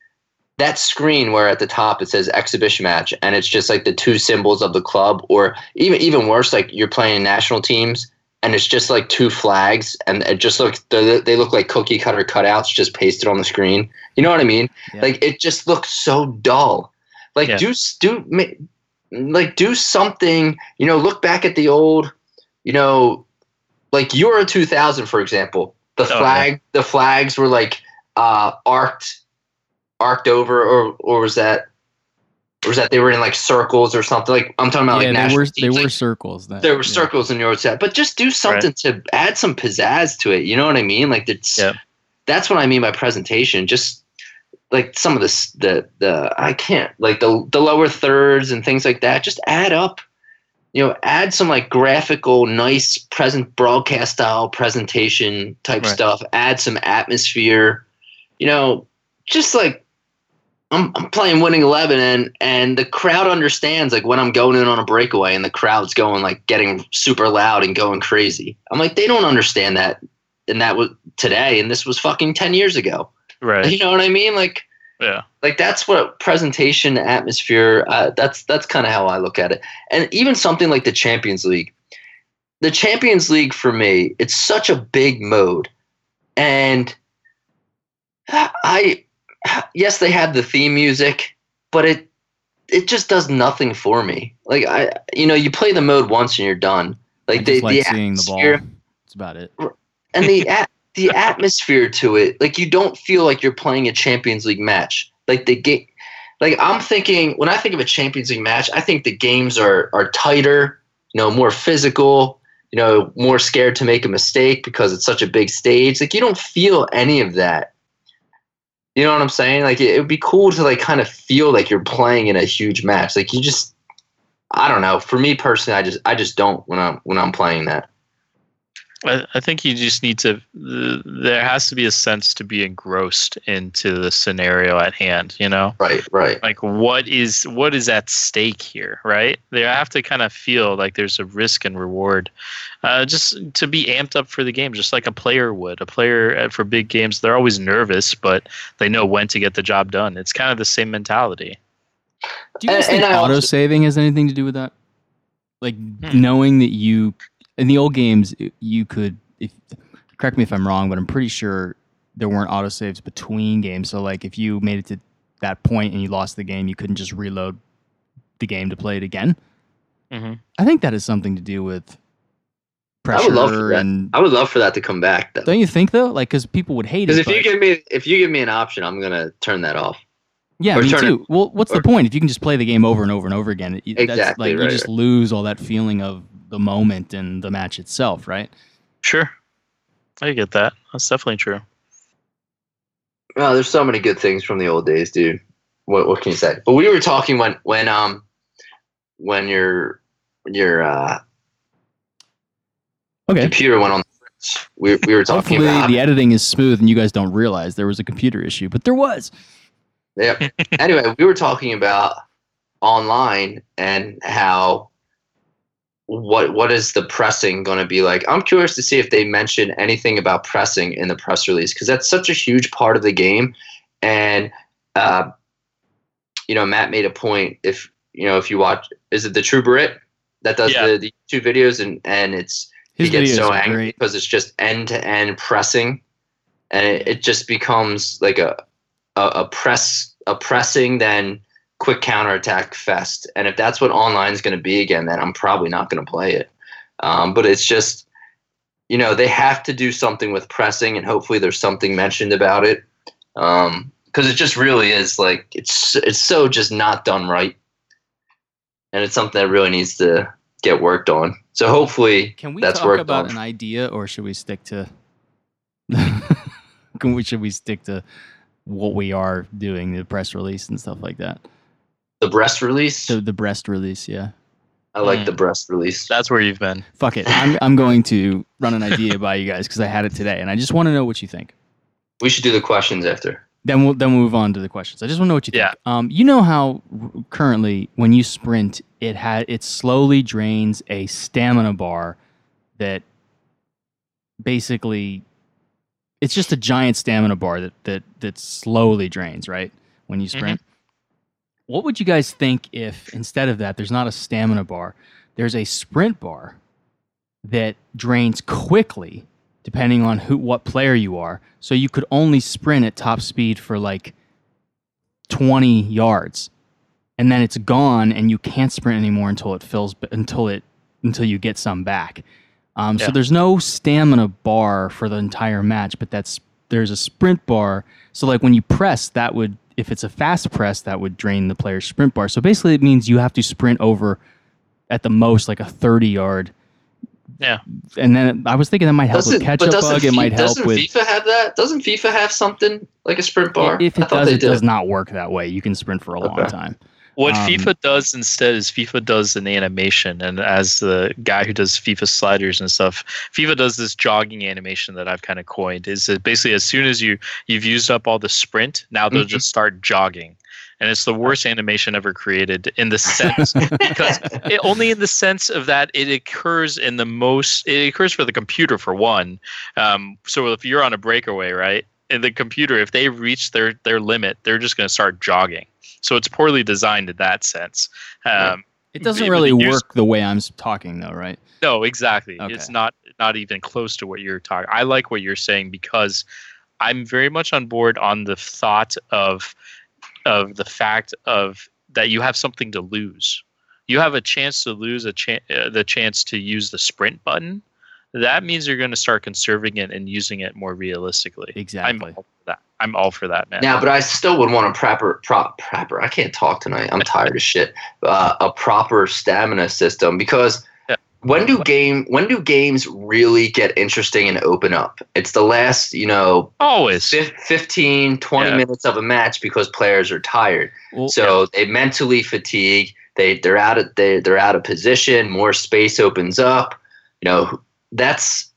that screen where at the top it says exhibition match and it's just like the two symbols of the club or even even worse like you're playing national teams and it's just like two flags and it just looks they they look like cookie cutter cutouts just pasted on the screen you know what i mean Yeah. like it just looks so dull like Yeah. do do like do something you know look back at the old you know like euro 2000 for example the Oh, yeah. flag the flags were like uh arced arced over or or was that was that they were in like circles or something like i'm talking about yeah, like they national were they teams, were circles. That, there were yeah. circles in your set, but just do something to add some pizzazz to it you know what i mean like it's Yeah. that's what i mean by presentation just like some of this the the i can't like the the lower thirds and things like that just add up you know add some like graphical nice present broadcast style presentation type Right. stuff add some atmosphere you know just like I'm, I'm playing winning 11 and and the crowd understands like when i'm going in on a breakaway and the crowd's going like getting super loud and going crazy. I'm like they don't understand that and that was today and this was fucking 10 years ago. Right. you know what i mean? Like Yeah. like that's what presentation atmosphere uh, that's that's kind of how i look at it. And even something like the champions league. The champions league for me it's such a big mode and i yes they had the theme music but it it just does nothing for me. Like i you know you play the mode once and you're done. I like just the, like the seeing the ball. atmosphere- That's about it. and the at, the atmosphere to it like you don't feel like you're playing a champions league match. Like the game like i'm thinking when i think of a champions league match i think the games are are tighter you know more physical you know more scared to make a mistake because it's such a big stage. Like you don't feel any of that you know what i'm saying? Like it, would be cool to like kind of feel like you're playing in a huge match. Like you just i don't know. For me personally i just i just don't when i'm when i'm playing that I, I think you just need to. th- There has to be a sense to be engrossed into the scenario at hand. You know, Right, right. like what is what is at stake here, right? They have to kind of feel like there's a risk and reward, uh, just to be amped up for the game, just like a player would. A player uh, for big games, they're always nervous, but they know when to get the job done. It's kind of the same mentality. Do you guys And- think and auto saving has anything to do with that? Like Hmm. knowing that you in the old games you could if correct me if I'm wrong, but I'm pretty sure there weren't autosaves between games. So like if you made it to that point and you lost the game, you couldn't just reload the game to play it again. Mhm. I think that is something to do with I pressure would love for that. and I would love for that to come back. Though. don't you think though? Like because people would hate it. Because if you give me if you give me an option, I'm gonna turn that off. Yeah, Or me turn it- too. Well, what's or- the point if you can just play the game over and over and over again? It, that's Exactly, like you just right. lose all that feeling of the moment and the match itself, right? Sure, I get that. That's definitely true. Oh, there's so many good things from the old days, dude. What what can you say? But we were talking when when um when your your uh, Okay. computer went on. We we were talking Hopefully about the editing is smooth and you guys don't realize there was a computer issue, but there was. Yep. anyway, we were talking about online and how what what is the pressing going to be like? I'm curious to see if they mention anything about pressing in the press release because that's such a huge part of the game. And uh, you know, Matt made a point. If you know, if you watch, is it the True Brit that does Yeah. the, the two videos and and it's His he gets so angry great. because it's just end to end pressing, and it, it just becomes like a, a a press a pressing then quick counterattack fest. And if that's what online is going to be again, then I'm probably not going to play it. Um, but it's just you know they have to do something with pressing, and hopefully there's something mentioned about it. Um, because it just really is like it's it's so just not done right, and it's something that really needs to get worked on. So hopefully Can we that's talk worked about on. an idea or should we stick to Can we should we stick to what we are doing, the press release and stuff like that? The breast release. The the breast release, yeah. I like Hmm. the breast release. That's where you've been. Fuck it. I'm I'm going to run an idea by you guys because I had it today and I just want to know what you think. We should do the questions after. Then we'll then we'll move on to the questions. I just want to know what you think. Yeah. Um, you know how r- currently when you sprint, it had it slowly drains a stamina bar that basically it's just a giant stamina bar that that that slowly drains right when you sprint. What would you guys think if instead of that, there's not a stamina bar, there's a sprint bar that drains quickly depending on who what player you are. So you could only sprint at top speed for like 20 yards. And then it's gone and you can't sprint anymore until it fills until it until you get some back. Um, So there's no stamina bar for the entire match, but that's there's a sprint bar. So like when you press, that would if it's a fast press, that would drain the player's sprint bar. So basically, it means you have to sprint over at the most like a 30 yard. Yeah. And then I was thinking that might help with catch up doesn't bug. It might help with. doesn't FIFA have that? Doesn't FIFA have something like a sprint bar? if it does, it did. does not work that way. You can sprint for a long time. What Um, FIFA does instead is FIFA does an animation, and as the guy who does FIFA sliders and stuff, FIFA does this jogging animation that I've kind of coined. Is that basically as soon as you you've used up all the sprint, now they'll Mhm. just start jogging, and it's the worst animation ever created in the sense because it, only in the sense of that it occurs in the most it occurs for the computer for one. Um, so if you're on a breakaway, right, and the computer if they reach their their limit, they're just going to start jogging. So it's poorly designed in that sense. Um, It doesn't really work the way I'm talking, though, right? no, exactly. Okay. It's not not even close to what you're talking. I like what you're saying because I'm very much on board on the thought of of the fact of that you have something to lose. You have a chance to lose a chan uh, the chance to use the sprint button. That means you're going to start conserving it and using it more realistically. I'm Exactly. all for that. I'm all for that, man. Now, but I still would want a proper, prop, proper. I can't talk tonight. I'm tired of shit. Uh, a proper stamina system because Yeah. when do game when do games really get interesting and open up? It's the last, you know, Always. fif- 15, 20 Yeah. minutes of a match because players are tired. Well, So they mentally fatigue. They they're out of they they're out of position. More space opens up. You know that's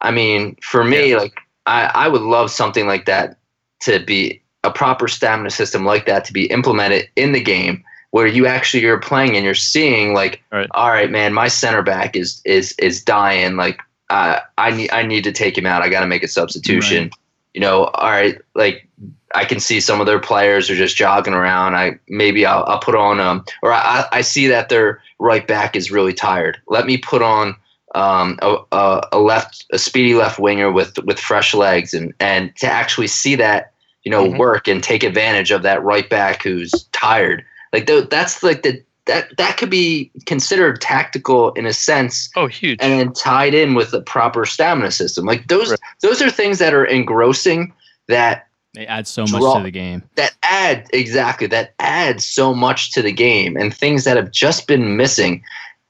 I mean, for me, like I, I would love something like that to be a proper stamina system like that to be implemented in the game where you actually you're playing and you're seeing like Right. all right man my center back is is is dying. Like uh, I need I need to take him out. I got to make a substitution. Right. you know all right like I can see some of their players are just jogging around. I maybe I'll, I'll put on um or I, I see that their right back is really tired. Let me put on um, a, a, a left a speedy left winger with with fresh legs and and to actually see that you know Mhm. work and take advantage of that right back who's tired like th- that's like the that that could be considered tactical in a sense Oh, huge. and then tied in with a proper stamina system like those Right. those are things that are engrossing that They add so much to the game. that add exactly that adds so much to the game and things that have just been missing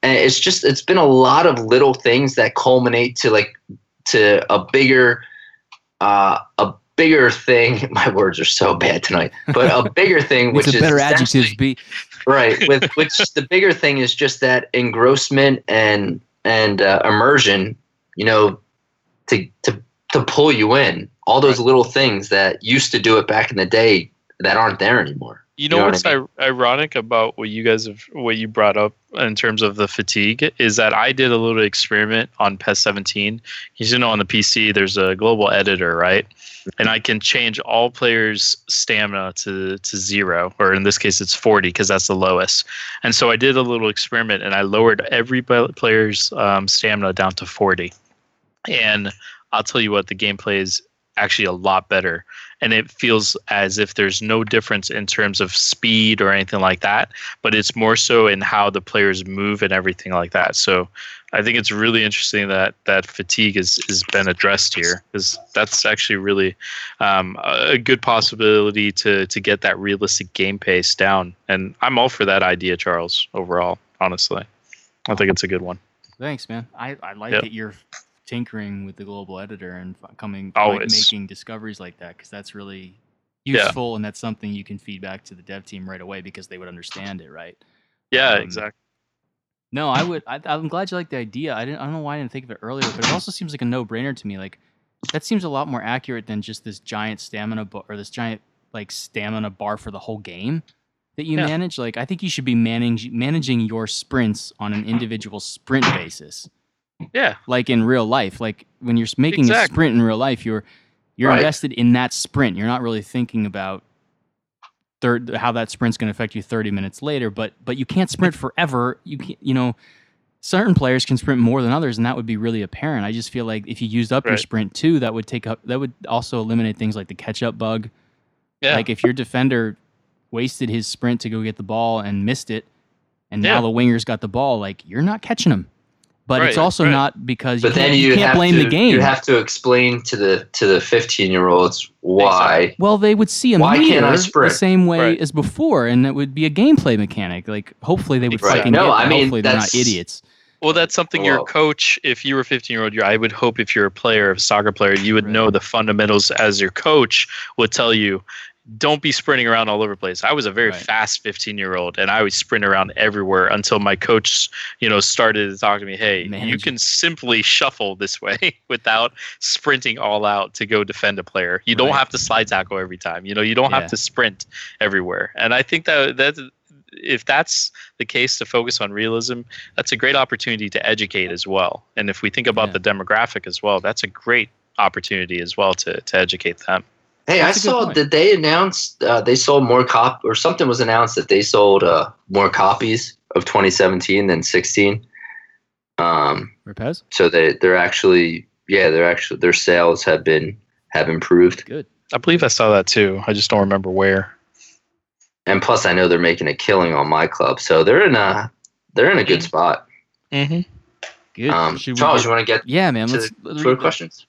and it's just it's been a lot of little things that culminate to like to a bigger uh a bigger thing. My words are so bad tonight but a bigger thing which It's a is better essentially- adjective. Be right with which the bigger thing is just that engrossment and and uh, immersion you know to to to pull you in. All those little things that used to do it back in the day that aren't there anymore You know, know what what's I ir- ironic about what you guys have, what you brought up in terms of the fatigue is that I did a little experiment on PES 17. You know, on the PC, there's a global editor, right? And I can change all players' stamina to to zero, or in this case, it's 40 because that's the lowest. And so I did a little experiment, and I lowered every player's um, stamina down to 40. And I'll tell you what, the gameplay is actually a lot better. And it feels as if there's no difference in terms of speed or anything like that but it's more so in how the players move and everything like that. So i think it's really interesting that that fatigue is has been addressed here because that's actually really um, a good possibility to to get that realistic game pace down. And i'm all for that idea charles overall honestly. I think it's a good one. Thanks, man. I, I like Yep. that you're tinkering with the global editor and f- coming Always. making discoveries like that because that's really Yeah. useful and that's something you can feed back to the dev team right away because they would understand it, right? yeah Um, exactly No, I would. I, I'm glad you like the idea. I didn't. I don't know why I didn't think of it earlier, but it also seems like a no-brainer to me. Like that seems a lot more accurate than just this giant stamina bar or this giant like stamina bar for the whole game that you Yeah. manage. Like I think you should be managing managing your sprints on an individual sprint basis, yeah like in real life. Like when you're making a sprint in real life, you're you're Right. invested in that sprint. You're not really thinking about third how that sprint's going to affect you 30 minutes later but but you can't sprint forever you can you know certain players can sprint more than others and that would be really apparent i just feel like if you used up your sprint too that would take up that would also eliminate things like the catch up bug yeah like if your defender wasted his sprint to go get the ball and missed it and now Yeah. the wingers got the ball like you're not catching him but it's also right. not because you but can't, then you you, can't blame to, the game you have to explain to the to the 15 year olds why Well, they would see a Why can't I meter the same way Right. as before, and it would be a gameplay mechanic. Like, hopefully, they would Right. fucking No, get I mean, hopefully, they're not that's- idiots. Well, that's something your coach, if you were 15 year old, I would hope if you're a player, a soccer player, you would Right. know the fundamentals as your coach would tell you. Don't be sprinting around all over the place. I was a very Right. fast 15 year old, and I would sprint around everywhere until my coach, you know, started to talk to me. Hey, you can simply shuffle this way without sprinting all out to go defend a player. You don't have to slide tackle every time. You know, you don't Yeah. have to sprint everywhere. And I think that that if that's the case to focus on realism, that's a great opportunity to educate as well. And if we think about Yeah. the demographic as well, that's a great opportunity as well to, to educate them. Hey, That's I a good saw point. that they announced uh, they sold more cop or something was announced that they sold uh, more copies of 2017 than 16. Um, Repez, so they they're actually yeah they're actually their sales have been have improved good. I believe I saw that too. I just don't remember where. and plus I know they're making a killing on my club so they're in a they're in a good spot. Mm-hmm. Good. Um, Charles, get- you want to get yeah, man. to Let's, the let's the- questions?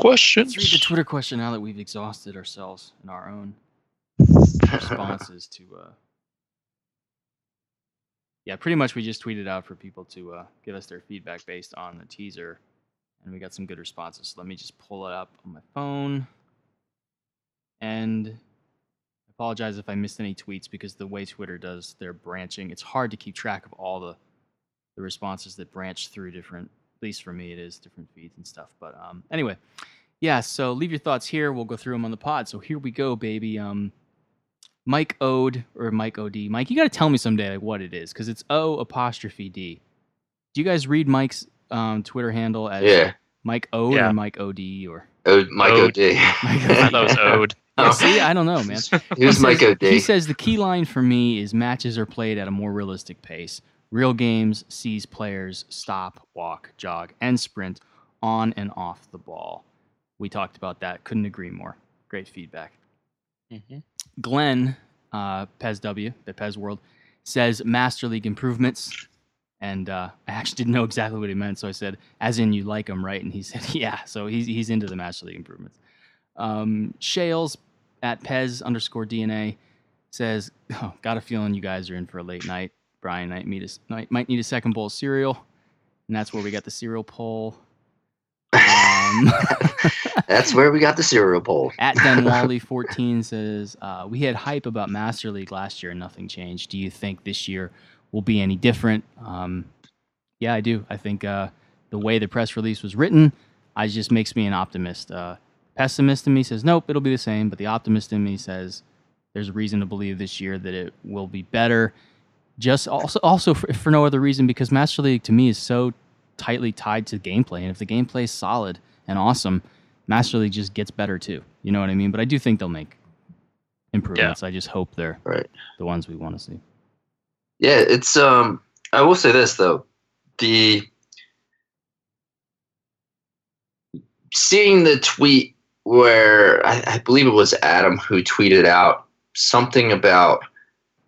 Questions. Let's read the Twitter question now that we've exhausted ourselves in our own responses to. Uh, yeah, pretty much we just tweeted out for people to uh, give us their feedback based on the teaser, and we got some good responses. So let me just pull it up on my phone. And I apologize if I missed any tweets because the way Twitter does their branching, it's hard to keep track of all the the responses that branch through different At least for me, it is different feeds and stuff. But um, anyway, yeah. So leave your thoughts here. We'll go through them on the pod. So here we go, baby. Um, Mike Ode or Mike Od. Mike, you got to tell me someday like, what it is because it's O apostrophe D. Do you guys read Mike's um, Twitter handle as Yeah. Mike Ode Yeah. or Mike Od or? Oh, Mike Ode. O'D. I thought it was owed. Yeah, Oh. see, I don't know, man. Who's Mike says- O'D? He says the key line for me is matches are played at a more realistic pace. Real games sees players stop, walk, jog, and sprint on and off the ball. We talked about that. Couldn't agree more. Great feedback. Mhm. Glenn, uh, Pez W, the Pez World, says Master League improvements. And uh, I actually didn't know exactly what he meant, so I said, "As in you like him, right?" And he said, "Yeah." So he's he's into the Master League improvements. Um, Shales at Pez underscore DNA says, oh, "Got a feeling you guys are in for a late night. Brian might need a, might, need a second bowl of cereal, and that's where we got the cereal poll." Um, That's where we got the cereal bowl. at Denwally14 says, uh, We had hype about Master League last year and nothing changed. Do you think this year will be any different? Um, yeah, I do. I think uh, the way the press release was written, I just makes me an optimist. Uh, pessimist in me says, Nope, it'll be the same. But the optimist in me says, There's a reason to believe this year that it will be better. Just also, also for, for no other reason, because Master League to me is so tightly tied to gameplay. And if the gameplay is solid and awesome, Master League just gets better too. You know what I mean? But I do think they'll make improvements. I just hope they're Right. the ones we want to see. Yeah, it's um I will say this though. The seeing the tweet where I, I believe it was Adam who tweeted out something about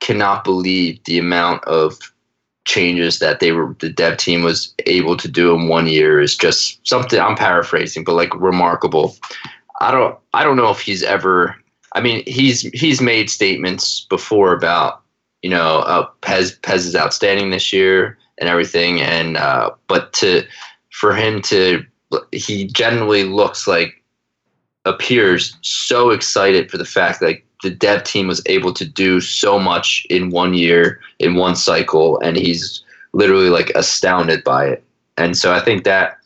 cannot believe the amount of changes that they were the dev team was able to do in one year is just something I'm paraphrasing, but like remarkable. I don't I don't know if he's ever I mean he's he's made statements before about you know, uh, PES PES is outstanding this year and everything, and uh, but to for him to he generally looks like appears so excited for the fact that the dev team was able to do so much in one year in one cycle, and he's literally like astounded by it. And so I think that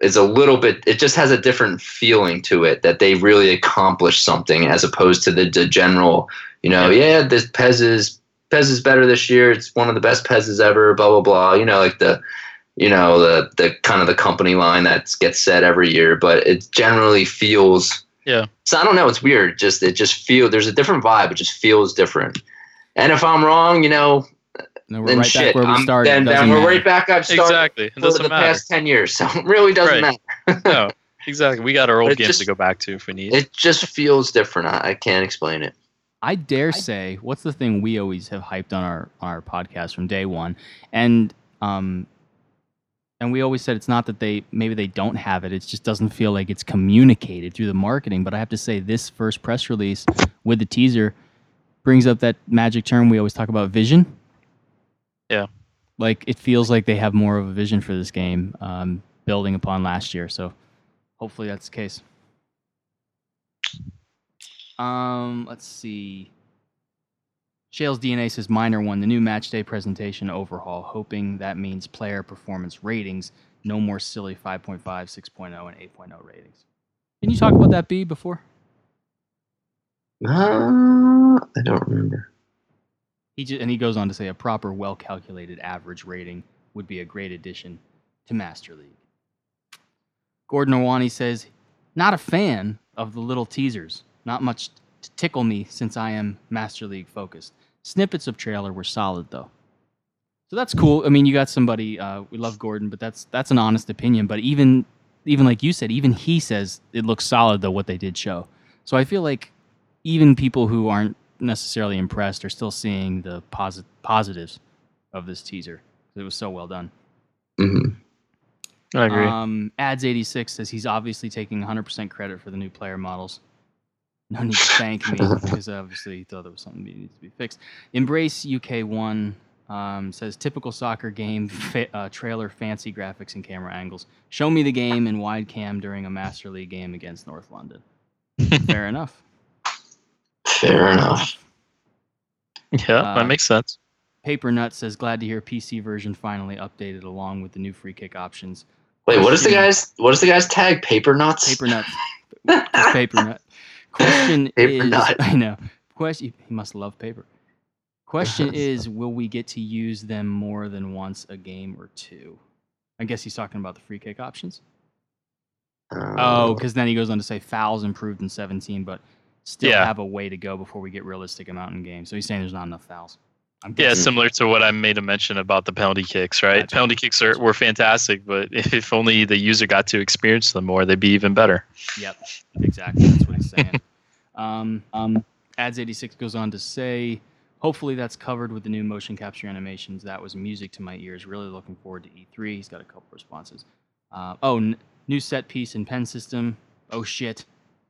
is a little bit. It just has a different feeling to it that they really accomplished something as opposed to the, the general. You know, yeah, this PES is PES is better this year. It's one of the best PES's ever. Blah blah blah. You know, like the, you know, the the kind of the company line that gets said every year, but it generally feels. Yeah. So I don't know. It's weird. Just it just feels there's a different vibe. It just feels different. And if I'm wrong, you know, No, we're then right shit. back where we started. Then, then we're matter. right back. I've started Exactly. It for doesn't the matter. past ten years, so it really doesn't Right. matter. no, exactly. We got our old It games just- to go back to if we need. It just feels different. I, I can't explain it. I dare say, what's the thing we always have hyped on our on our podcast from day one, and um, and we always said it's not that they maybe they don't have it; it just doesn't feel like it's communicated through the marketing. But I have to say, this first press release with the teaser brings up that magic term we always talk about, vision. Yeah. like it feels like they have more of a vision for this game, um, building upon last year. So hopefully that's the case. Um, let's see. Shales DNA says minor one, the new match day presentation overhaul, hoping that means player performance ratings, no more silly 5.5, 6.0, and 8.0 ratings. Can you talk about that B before? Uh, I don't remember. He just, and he goes on to say a proper, well calculated average rating would be a great addition to Master League. Gordon Awani says, not a fan of the little teasers. Not much to tickle me since I am Master League focused. Snippets of trailer were solid though. So that's cool. I mean, you got somebody. Uh, we love Gordon, but that's that's an honest opinion. But even even like you said, even he says it looks solid though what they did show. So I feel like even people who aren't necessarily impressed are still seeing the posit- positives of this teaser. It was so well done. hmm I agree. Um, Ads eighty six says he's obviously taking 100 percent credit for the new player models. No need to thank me because obviously he thought there was something that needs to be fixed. Embrace UK one um, says typical soccer game fa- uh, trailer, fancy graphics and camera angles. Show me the game in wide cam during a Master League game against North London. Fair enough. Fair enough. yeah, uh, that makes sense. Paper Nut says, glad to hear PC version finally updated along with the new free kick options. Wait, what is the guy's what is the guy's tag? Paper nuts. Paper nut. It's paper nut. Question Paper is, nut. I know. Question. He must love paper. Question is, will we get to use them more than once a game or two? I guess he's talking about the free kick options. Oh, uh, because then he goes on to say fouls improved in 17, but still Yeah. have a way to go before we get realistic amount in games. So he's saying there's not enough fouls. Yeah, similar to what I made a mention about the penalty kicks, right? Gotcha. Penalty kicks are were fantastic, but if only the user got to experience them more, they'd be even better. Yep, exactly. That's what he's saying. um, um, Ads86 goes on to say, hopefully that's covered with the new motion capture animations. That was music to my ears. Really looking forward to E3. He's got a couple responses. Uh, oh, n- new set piece and pen system. Oh shit.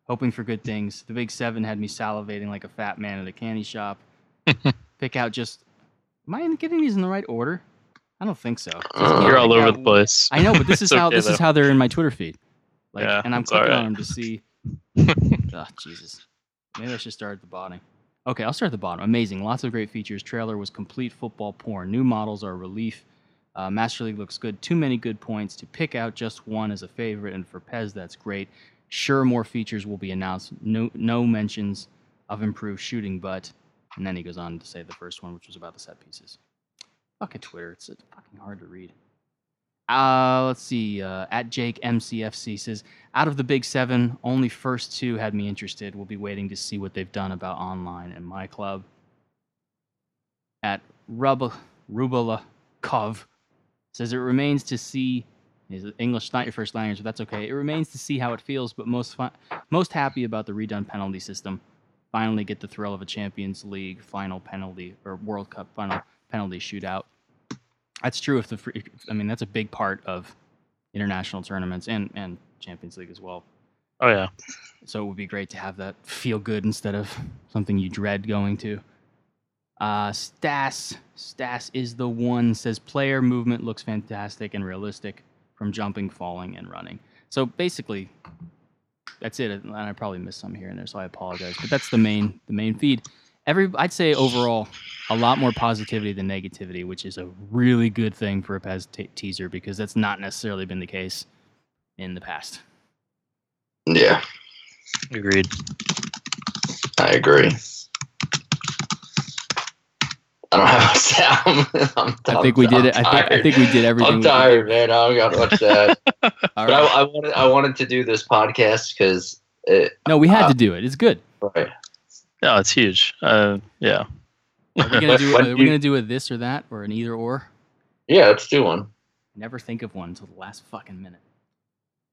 Hoping for good things. The Big Seven had me salivating like a fat man at a candy shop. Pick out just. Am I getting these in the right order? I don't think so. Just can't You're all over out the place. I know, but this is It's how okay, this is how they're in my Twitter feed. Like, Yeah, and I'm it's clicking alright. on them to see. oh Jesus! Maybe I should start at the bottom. Okay, I'll start at the bottom. Amazing, lots of great features. Trailer was complete football porn. New models are a relief. Uh, Master League looks good. Too many good points to pick out just one as a favorite, and for PES, that's great. Sure, more features will be announced. No, no mentions of improved shooting, but and then he goes on to say the first one, which was about the set pieces. Fucking Twitter, it's fucking hard to read. Uh, let's see. Uh, at Jake MCFC says, out of the big seven, only first two had me interested. We'll be waiting to see what they've done about online and my club. At Rub Rubala Kov says it remains to see. Is English not your first language? But that's okay. It remains to see how it feels, but most most happy about the redone penalty system. Finally, get the thrill of a Champions League final penalty or World Cup final penalty shootout. That's true. If the free, I mean, that's a big part of international tournaments and and Champions League as well. Oh yeah. So it would be great to have that feel good instead of something you dread going to. Uh, Stas, Stas is the one. Says player movement looks fantastic and realistic from jumping, falling, and running. So basically, that's it. And I probably missed some here and there, so I apologize. But that's the main the main feed. Every I'd say overall, a lot more positivity than negativity, which is a really good thing for a PES te- teaser because that's not necessarily been the case in the past. Yeah, Agreed. I agree. I don't have a sound. I'm, I think we did it. I think, I think we did everything. I'm we could do. tired, man. I don't got much to add. All but I, right. I wanted, I wanted to do this podcast because. No, we had uh, to do it. It's good. Right. No, it's huge. Uh, yeah. Are we gonna do, are we gonna do a this or that or an either or? Yeah, let's do one. Never think of one until the last fucking minute.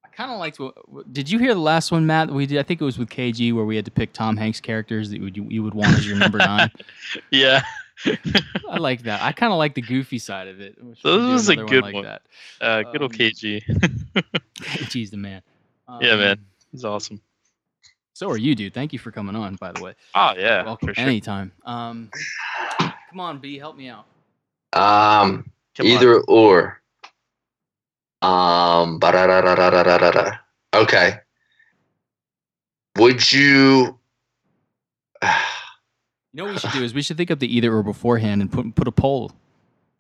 I kind of liked. What, what- did you hear the last one, Matt? that We did. I think it was with KG where we had to pick Tom Hanks characters that you would, you would want as your number nine. Yeah. I like that. I kind of like the goofy side of it. I wish This could is a another good like one. That. Uh, good old Um, KG. KG's the man. Yeah, man. Um, He's awesome. So are you, dude. Thank you for coming on. By the way, Oh yeah. welcome for sure. anytime. Um, come on, B, help me out. Um, Come on. either or. Um, okay. Would you? You know what we should do is we should think of the either or beforehand and put put a poll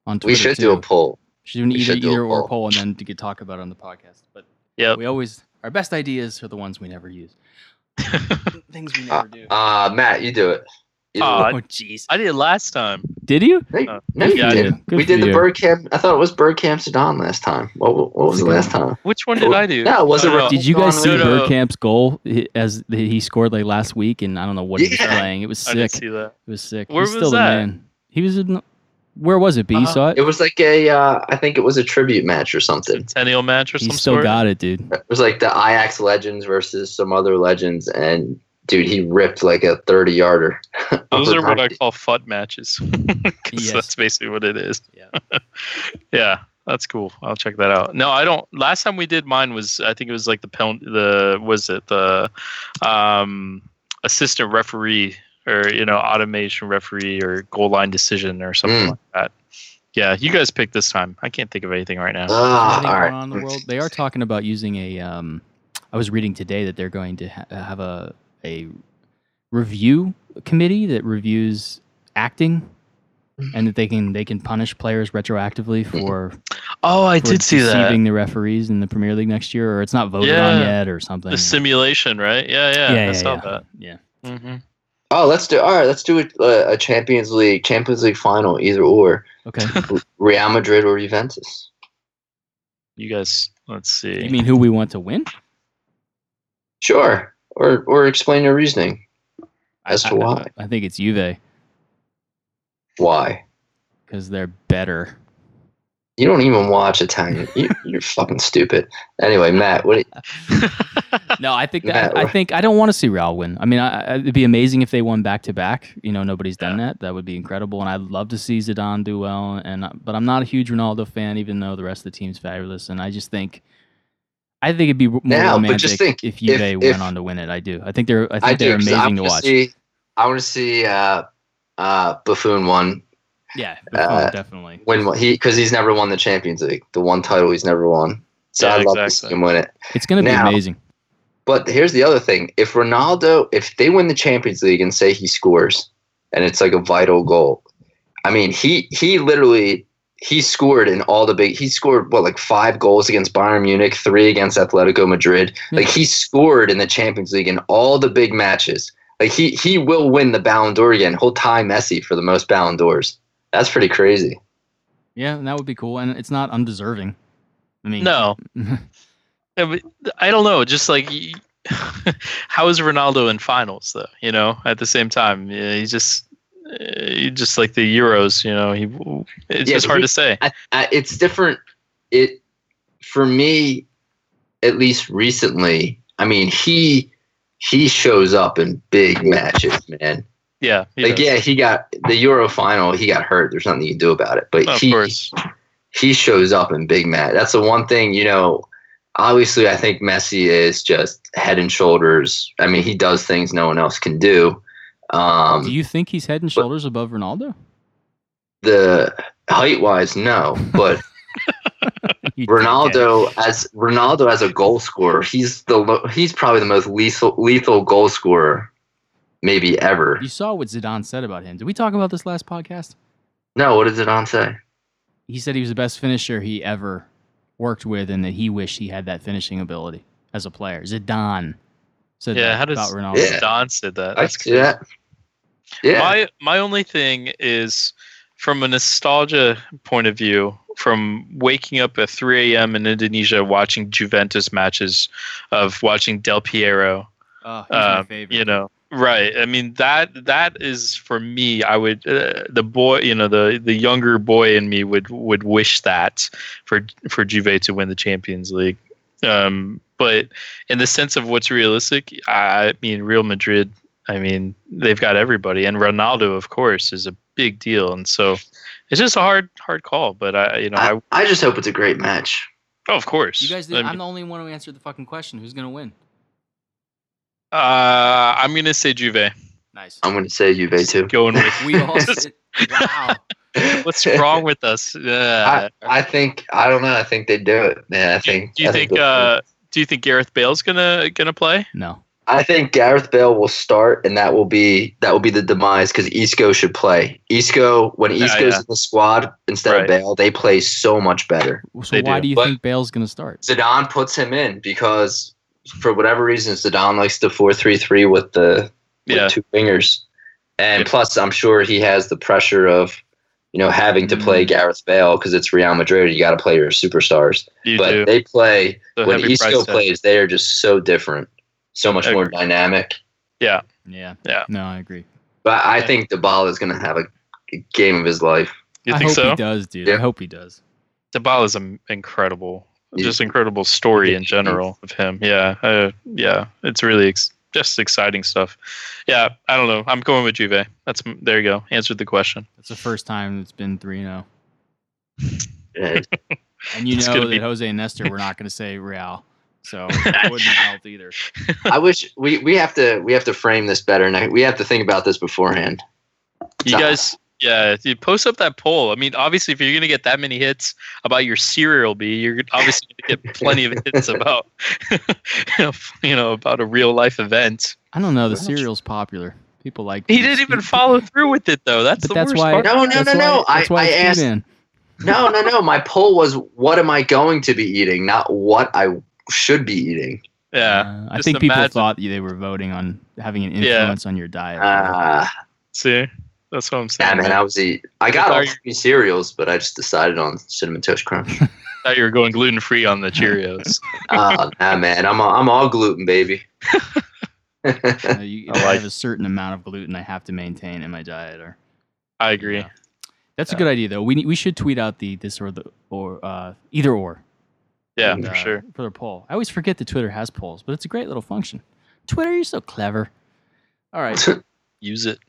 on Twitter. we should too. do a poll. Should do an we either should do a either or poll. poll and then to get talk about it on the podcast. But yeah, we always our best ideas are the ones we never use. Things we Uh, never do. uh, Matt, you do it. You do Aw, it. oh jeez. I did it last time. Did you? No, uh, no, you yeah, did. did. We did the you. Bergkamp. I thought it was Bergkamp Sudan last time. What, what was the last time? Which one did I do? No, was it Oh, no. Did you guys No, see no, no. Bergkamp's goal as he scored like last week? And I don't know what he was playing. It was sick. I didn't sick. see that. It was sick. Where He's still was the that? man. He was in. Where was it? B, you Uh, saw it? It was like a, uh, I think it was a tribute match or something. Centennial match or something. He some still sort. got it, dude. It was like the Ajax legends versus some other legends, and dude, he ripped like a thirty yarder. Those are what I call FUT matches. Yes. that's basically what it is. Yeah. yeah, that's cool. I'll check that out. No, I don't. Last time we did mine was I think it was like the pen, the was it the um, assistant referee or you know automation referee or goal line decision or something Mm. like that. Yeah, you guys picked this time. I can't think of anything right now. Anything all going right. on in the world. They are talking about using a. Um, I was reading today that they're going to ha- have a a review committee that reviews acting and that they can they can punish players retroactively for Oh, I for did see that. deceiving the referees in the Premier League next year, or it's not voted on yet, or something. The simulation, right? Yeah, yeah. yeah, I yeah, saw yeah. that. yeah. hmm Oh, let's do. All right, let's do a, a Champions League Champions League final, either or Okay. Real Madrid or Juventus. You guys, let's see. you mean who we want to win? Sure, or or explain your reasoning as to why. I think it's Juve Why? because they're better. You don't even watch Italian. You, you're fucking stupid. Anyway, Matt, what? No, I think Matt, that I think I don't want to see Real win. I mean, I, I- it'd be amazing if they won back to back. You know, nobody's done that. That would be incredible, and I'd love to see Zidane do well. And but I'm not a huge Ronaldo fan, even though the rest of the team's fabulous. And I just think, I think it'd be more Now, but romantic just think, if Juve if- went if- on to win it. I do. I think they're. I think I they're do. 'cause I amazing to wanna watch. See, I want to see uh, uh, Buffon won yeah, uh, definitely. win he because he's never won the Champions League, the one title he's never won. So Yeah, I'd love to exactly. see him win it. It's gonna be amazing. But here's the other thing: if Ronaldo, if they win the Champions League and say he scores, and it's like a vital goal, I mean, he he literally he scored in all the big. He scored what like five goals against Bayern Munich, three against Atletico Madrid. Yeah. Like he scored in the Champions League in all the big matches. Like he he will win the Ballon d'Or again. He'll tie Messi for the most Ballon d'Ors. That's pretty crazy. Yeah, that would be cool, and it's not undeserving. I mean, No, Yeah, but I don't know. Just like, how is Ronaldo in finals though? You know, at the same time, yeah, he's just, he Uh, just like the Euros. You know, he it's Yeah, just hard he- to say. I, I, it's different. It for me, at least recently. I mean, he he shows up in big matches, man. Yeah, Like, does. yeah, he got the Euro final. He got hurt. There's nothing you can do about it. But of he course. he shows up in big match. That's the one thing you know. Obviously, I think Messi is just head and shoulders. I mean, he does things no one else can do. Um, do you think he's head and shoulders above Ronaldo? the height wise, no, but Ronaldo as Ronaldo as a goal scorer, he's the he's probably the most lethal lethal goal scorer maybe ever. You saw what Zidane said about him. Did we talk about this last podcast? No, what did Zidane say? He said he was the best finisher he ever worked with, and that he wished he had that finishing ability as a player. Zidane said Yeah, that how does- about Ronaldo. Yeah. Don said that. I That's see that. Yeah, My my only thing is from a nostalgia point of view, from waking up at 3 a.m. in Indonesia watching Juventus matches, of watching Del Piero, Oh, um, you know, right? I mean that that is for me. I would uh, the boy, you know, the the younger boy in me would would wish that for for Juve to win the Champions League. Um, but in the sense of what's realistic, I mean Real Madrid. I mean they've got everybody, and Ronaldo, of course, is a big deal, and so it's just a hard hard call. But I, you know, I, I, I just hope it's a great match. oh, of course, You guys, did, I I'm the only one who answered the fucking question. Who's gonna win? uh, I'm gonna say Juve. Nice. I'm going to say Juve too. Going with We all said, wow. what's wrong with us? Yeah. I, I think I don't know. I think they do it, man. I think. do you I think they'll- uh do you think Gareth Bale's gonna gonna play? No. I think Gareth Bale will start, and that will be that will be the demise because Isco should play. Isco when Yeah, Isco's yeah. in the squad instead Right. of Bale, they play so much better. So They why do. do, you But- think Bale's gonna start? Zidane puts him in because for whatever reason Zidane likes the four three three with the with Yeah. two wingers, and Yeah. plus I'm sure he has the pressure of you know having to play Gareth Bale because it's Real Madrid. You got to play your superstars, You but do. they play The when heavy price Isco plays. They are just so different, so much more dynamic. Yeah. Yeah. Yeah. No, I agree. But I Yeah. think Dybala is going to have a game of his life. You I think hope so? he does, dude. Yeah. I hope he does. Dybala is an incredible, Yeah. just incredible story in general of him. Yeah, uh, yeah, it's really ex- just exciting stuff. Yeah, I don't know. I'm going with Juve. That's there you go. Answered the question. It's the first time it's been three zero, Yeah, and you It's know that be- Jose and Nestor were not gonna say Real, so it wouldn't help either. I wish we, we have to we have to frame this better. And we have to think about this beforehand. You guys, yeah, you post up that poll. I mean, obviously, if you're gonna get that many hits about your cereal bee, you're obviously gonna get plenty of hits about, you know, about a real life event. I don't know. The Well, cereal's popular. People like He didn't even follow through with it though. That's But the that's worst why. part. No, no, that's no, why- no. That's why I it's asked- B-Man. No, no, no. My poll was what am I going to be eating, not what I should be eating. Yeah. Uh, I just think people thought they were voting on having an Yeah. influence on your diet. Ah, See, that's what I'm saying. yeah, man. I was eat. I got all Are you- three cereals, but I just decided on cinnamon toast crunch. thought you were going gluten free on the Cheerios. uh, nah, man. I'm all, I'm all gluten, baby. Uh, you, I I like- have a certain amount of gluten I have to maintain in my diet. Or I agree. Yeah. that's a good idea, though. We we should tweet out the this or the or uh, either or. Yeah, and, for uh, sure. For their poll, I always forget that Twitter has polls, but it's a great little function. Twitter, you're so clever. All right, Use it.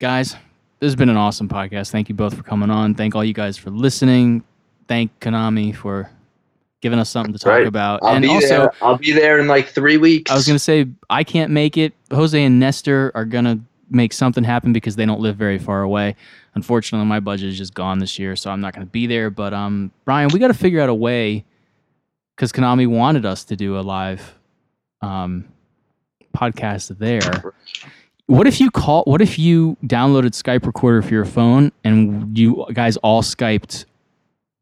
Guys, this has been an awesome podcast. Thank you both for coming on. Thank all you guys for listening. Thank Konami for giving us something to talk Right. about. I'll and be also, there. I'll be there in like three weeks. I was gonna say I can't make it. Jose and Nestor are gonna make something happen because they don't live very far away. Unfortunately, my budget is just gone this year, so I'm not gonna be there. But um, Brian, we got to figure out a way because Konami wanted us to do a live um podcast there. What if you call? What if you downloaded Skype Recorder for your phone and you guys all Skyped,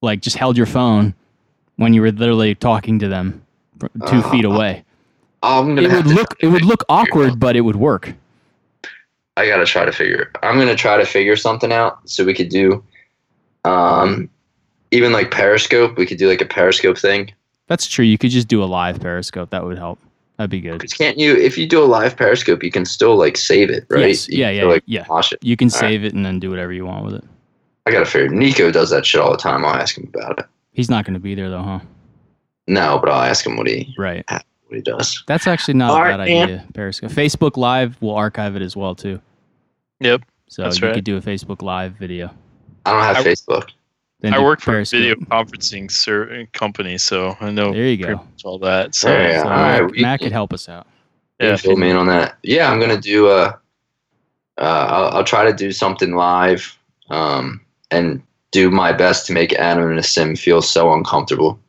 like just held your phone when you were literally talking to them two Uh, feet away? I'm gonna it would look it would look awkward, but it would work. I gotta try to figure. I'm gonna try to figure something out so we could do, um, even like Periscope. We could do like a Periscope thing. That's true. You could just do a live Periscope. That would help. That'd be good. Because can't you? If you do a live Periscope, you can still like save it, right? Yes. You Yeah. Yeah. still, like, yeah. Watch it. You can All right. save it and then do whatever you want with it. I gotta figure. Nico does that shit all the time. I'll ask him about it. He's not going to be there though, huh? No, but I'll ask him what he Right. what he does. That's actually not All a right, bad man. idea. Periscope. Facebook Live will archive it as well too. Yep. So That's you right. could do a Facebook Live video. I don't have I- Facebook. Then I work for a video conferencing ser- company, so I know There you go. much all that. So Yeah, yeah. So all right, Matt, we- Matt could help us out. Yeah, fill me in on that. Yeah, I'm gonna do a. Uh, I'll, I'll try to do something live, um, and do my best to make Adam and Asim feel so uncomfortable.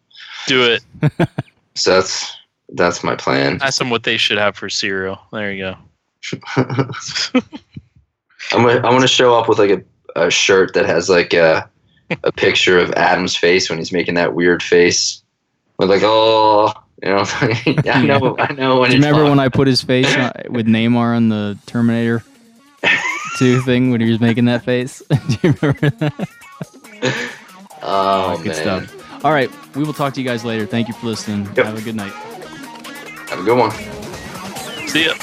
do it. So that's that's my plan. Ask them what they should have for cereal. There you go. I'm gonna, I want to show up with like a, a shirt that has like a a picture of Adam's face when he's making that weird face, with like oh, you know, I know, I know when Do you remember on. when I put his face on, with Neymar on the Terminator 2 thing when he was making that face? Do you remember that? Oh, good man. stuff. All right, we will talk to you guys later. Thank you for listening. Yep. Have a good night. Have a good one. See ya.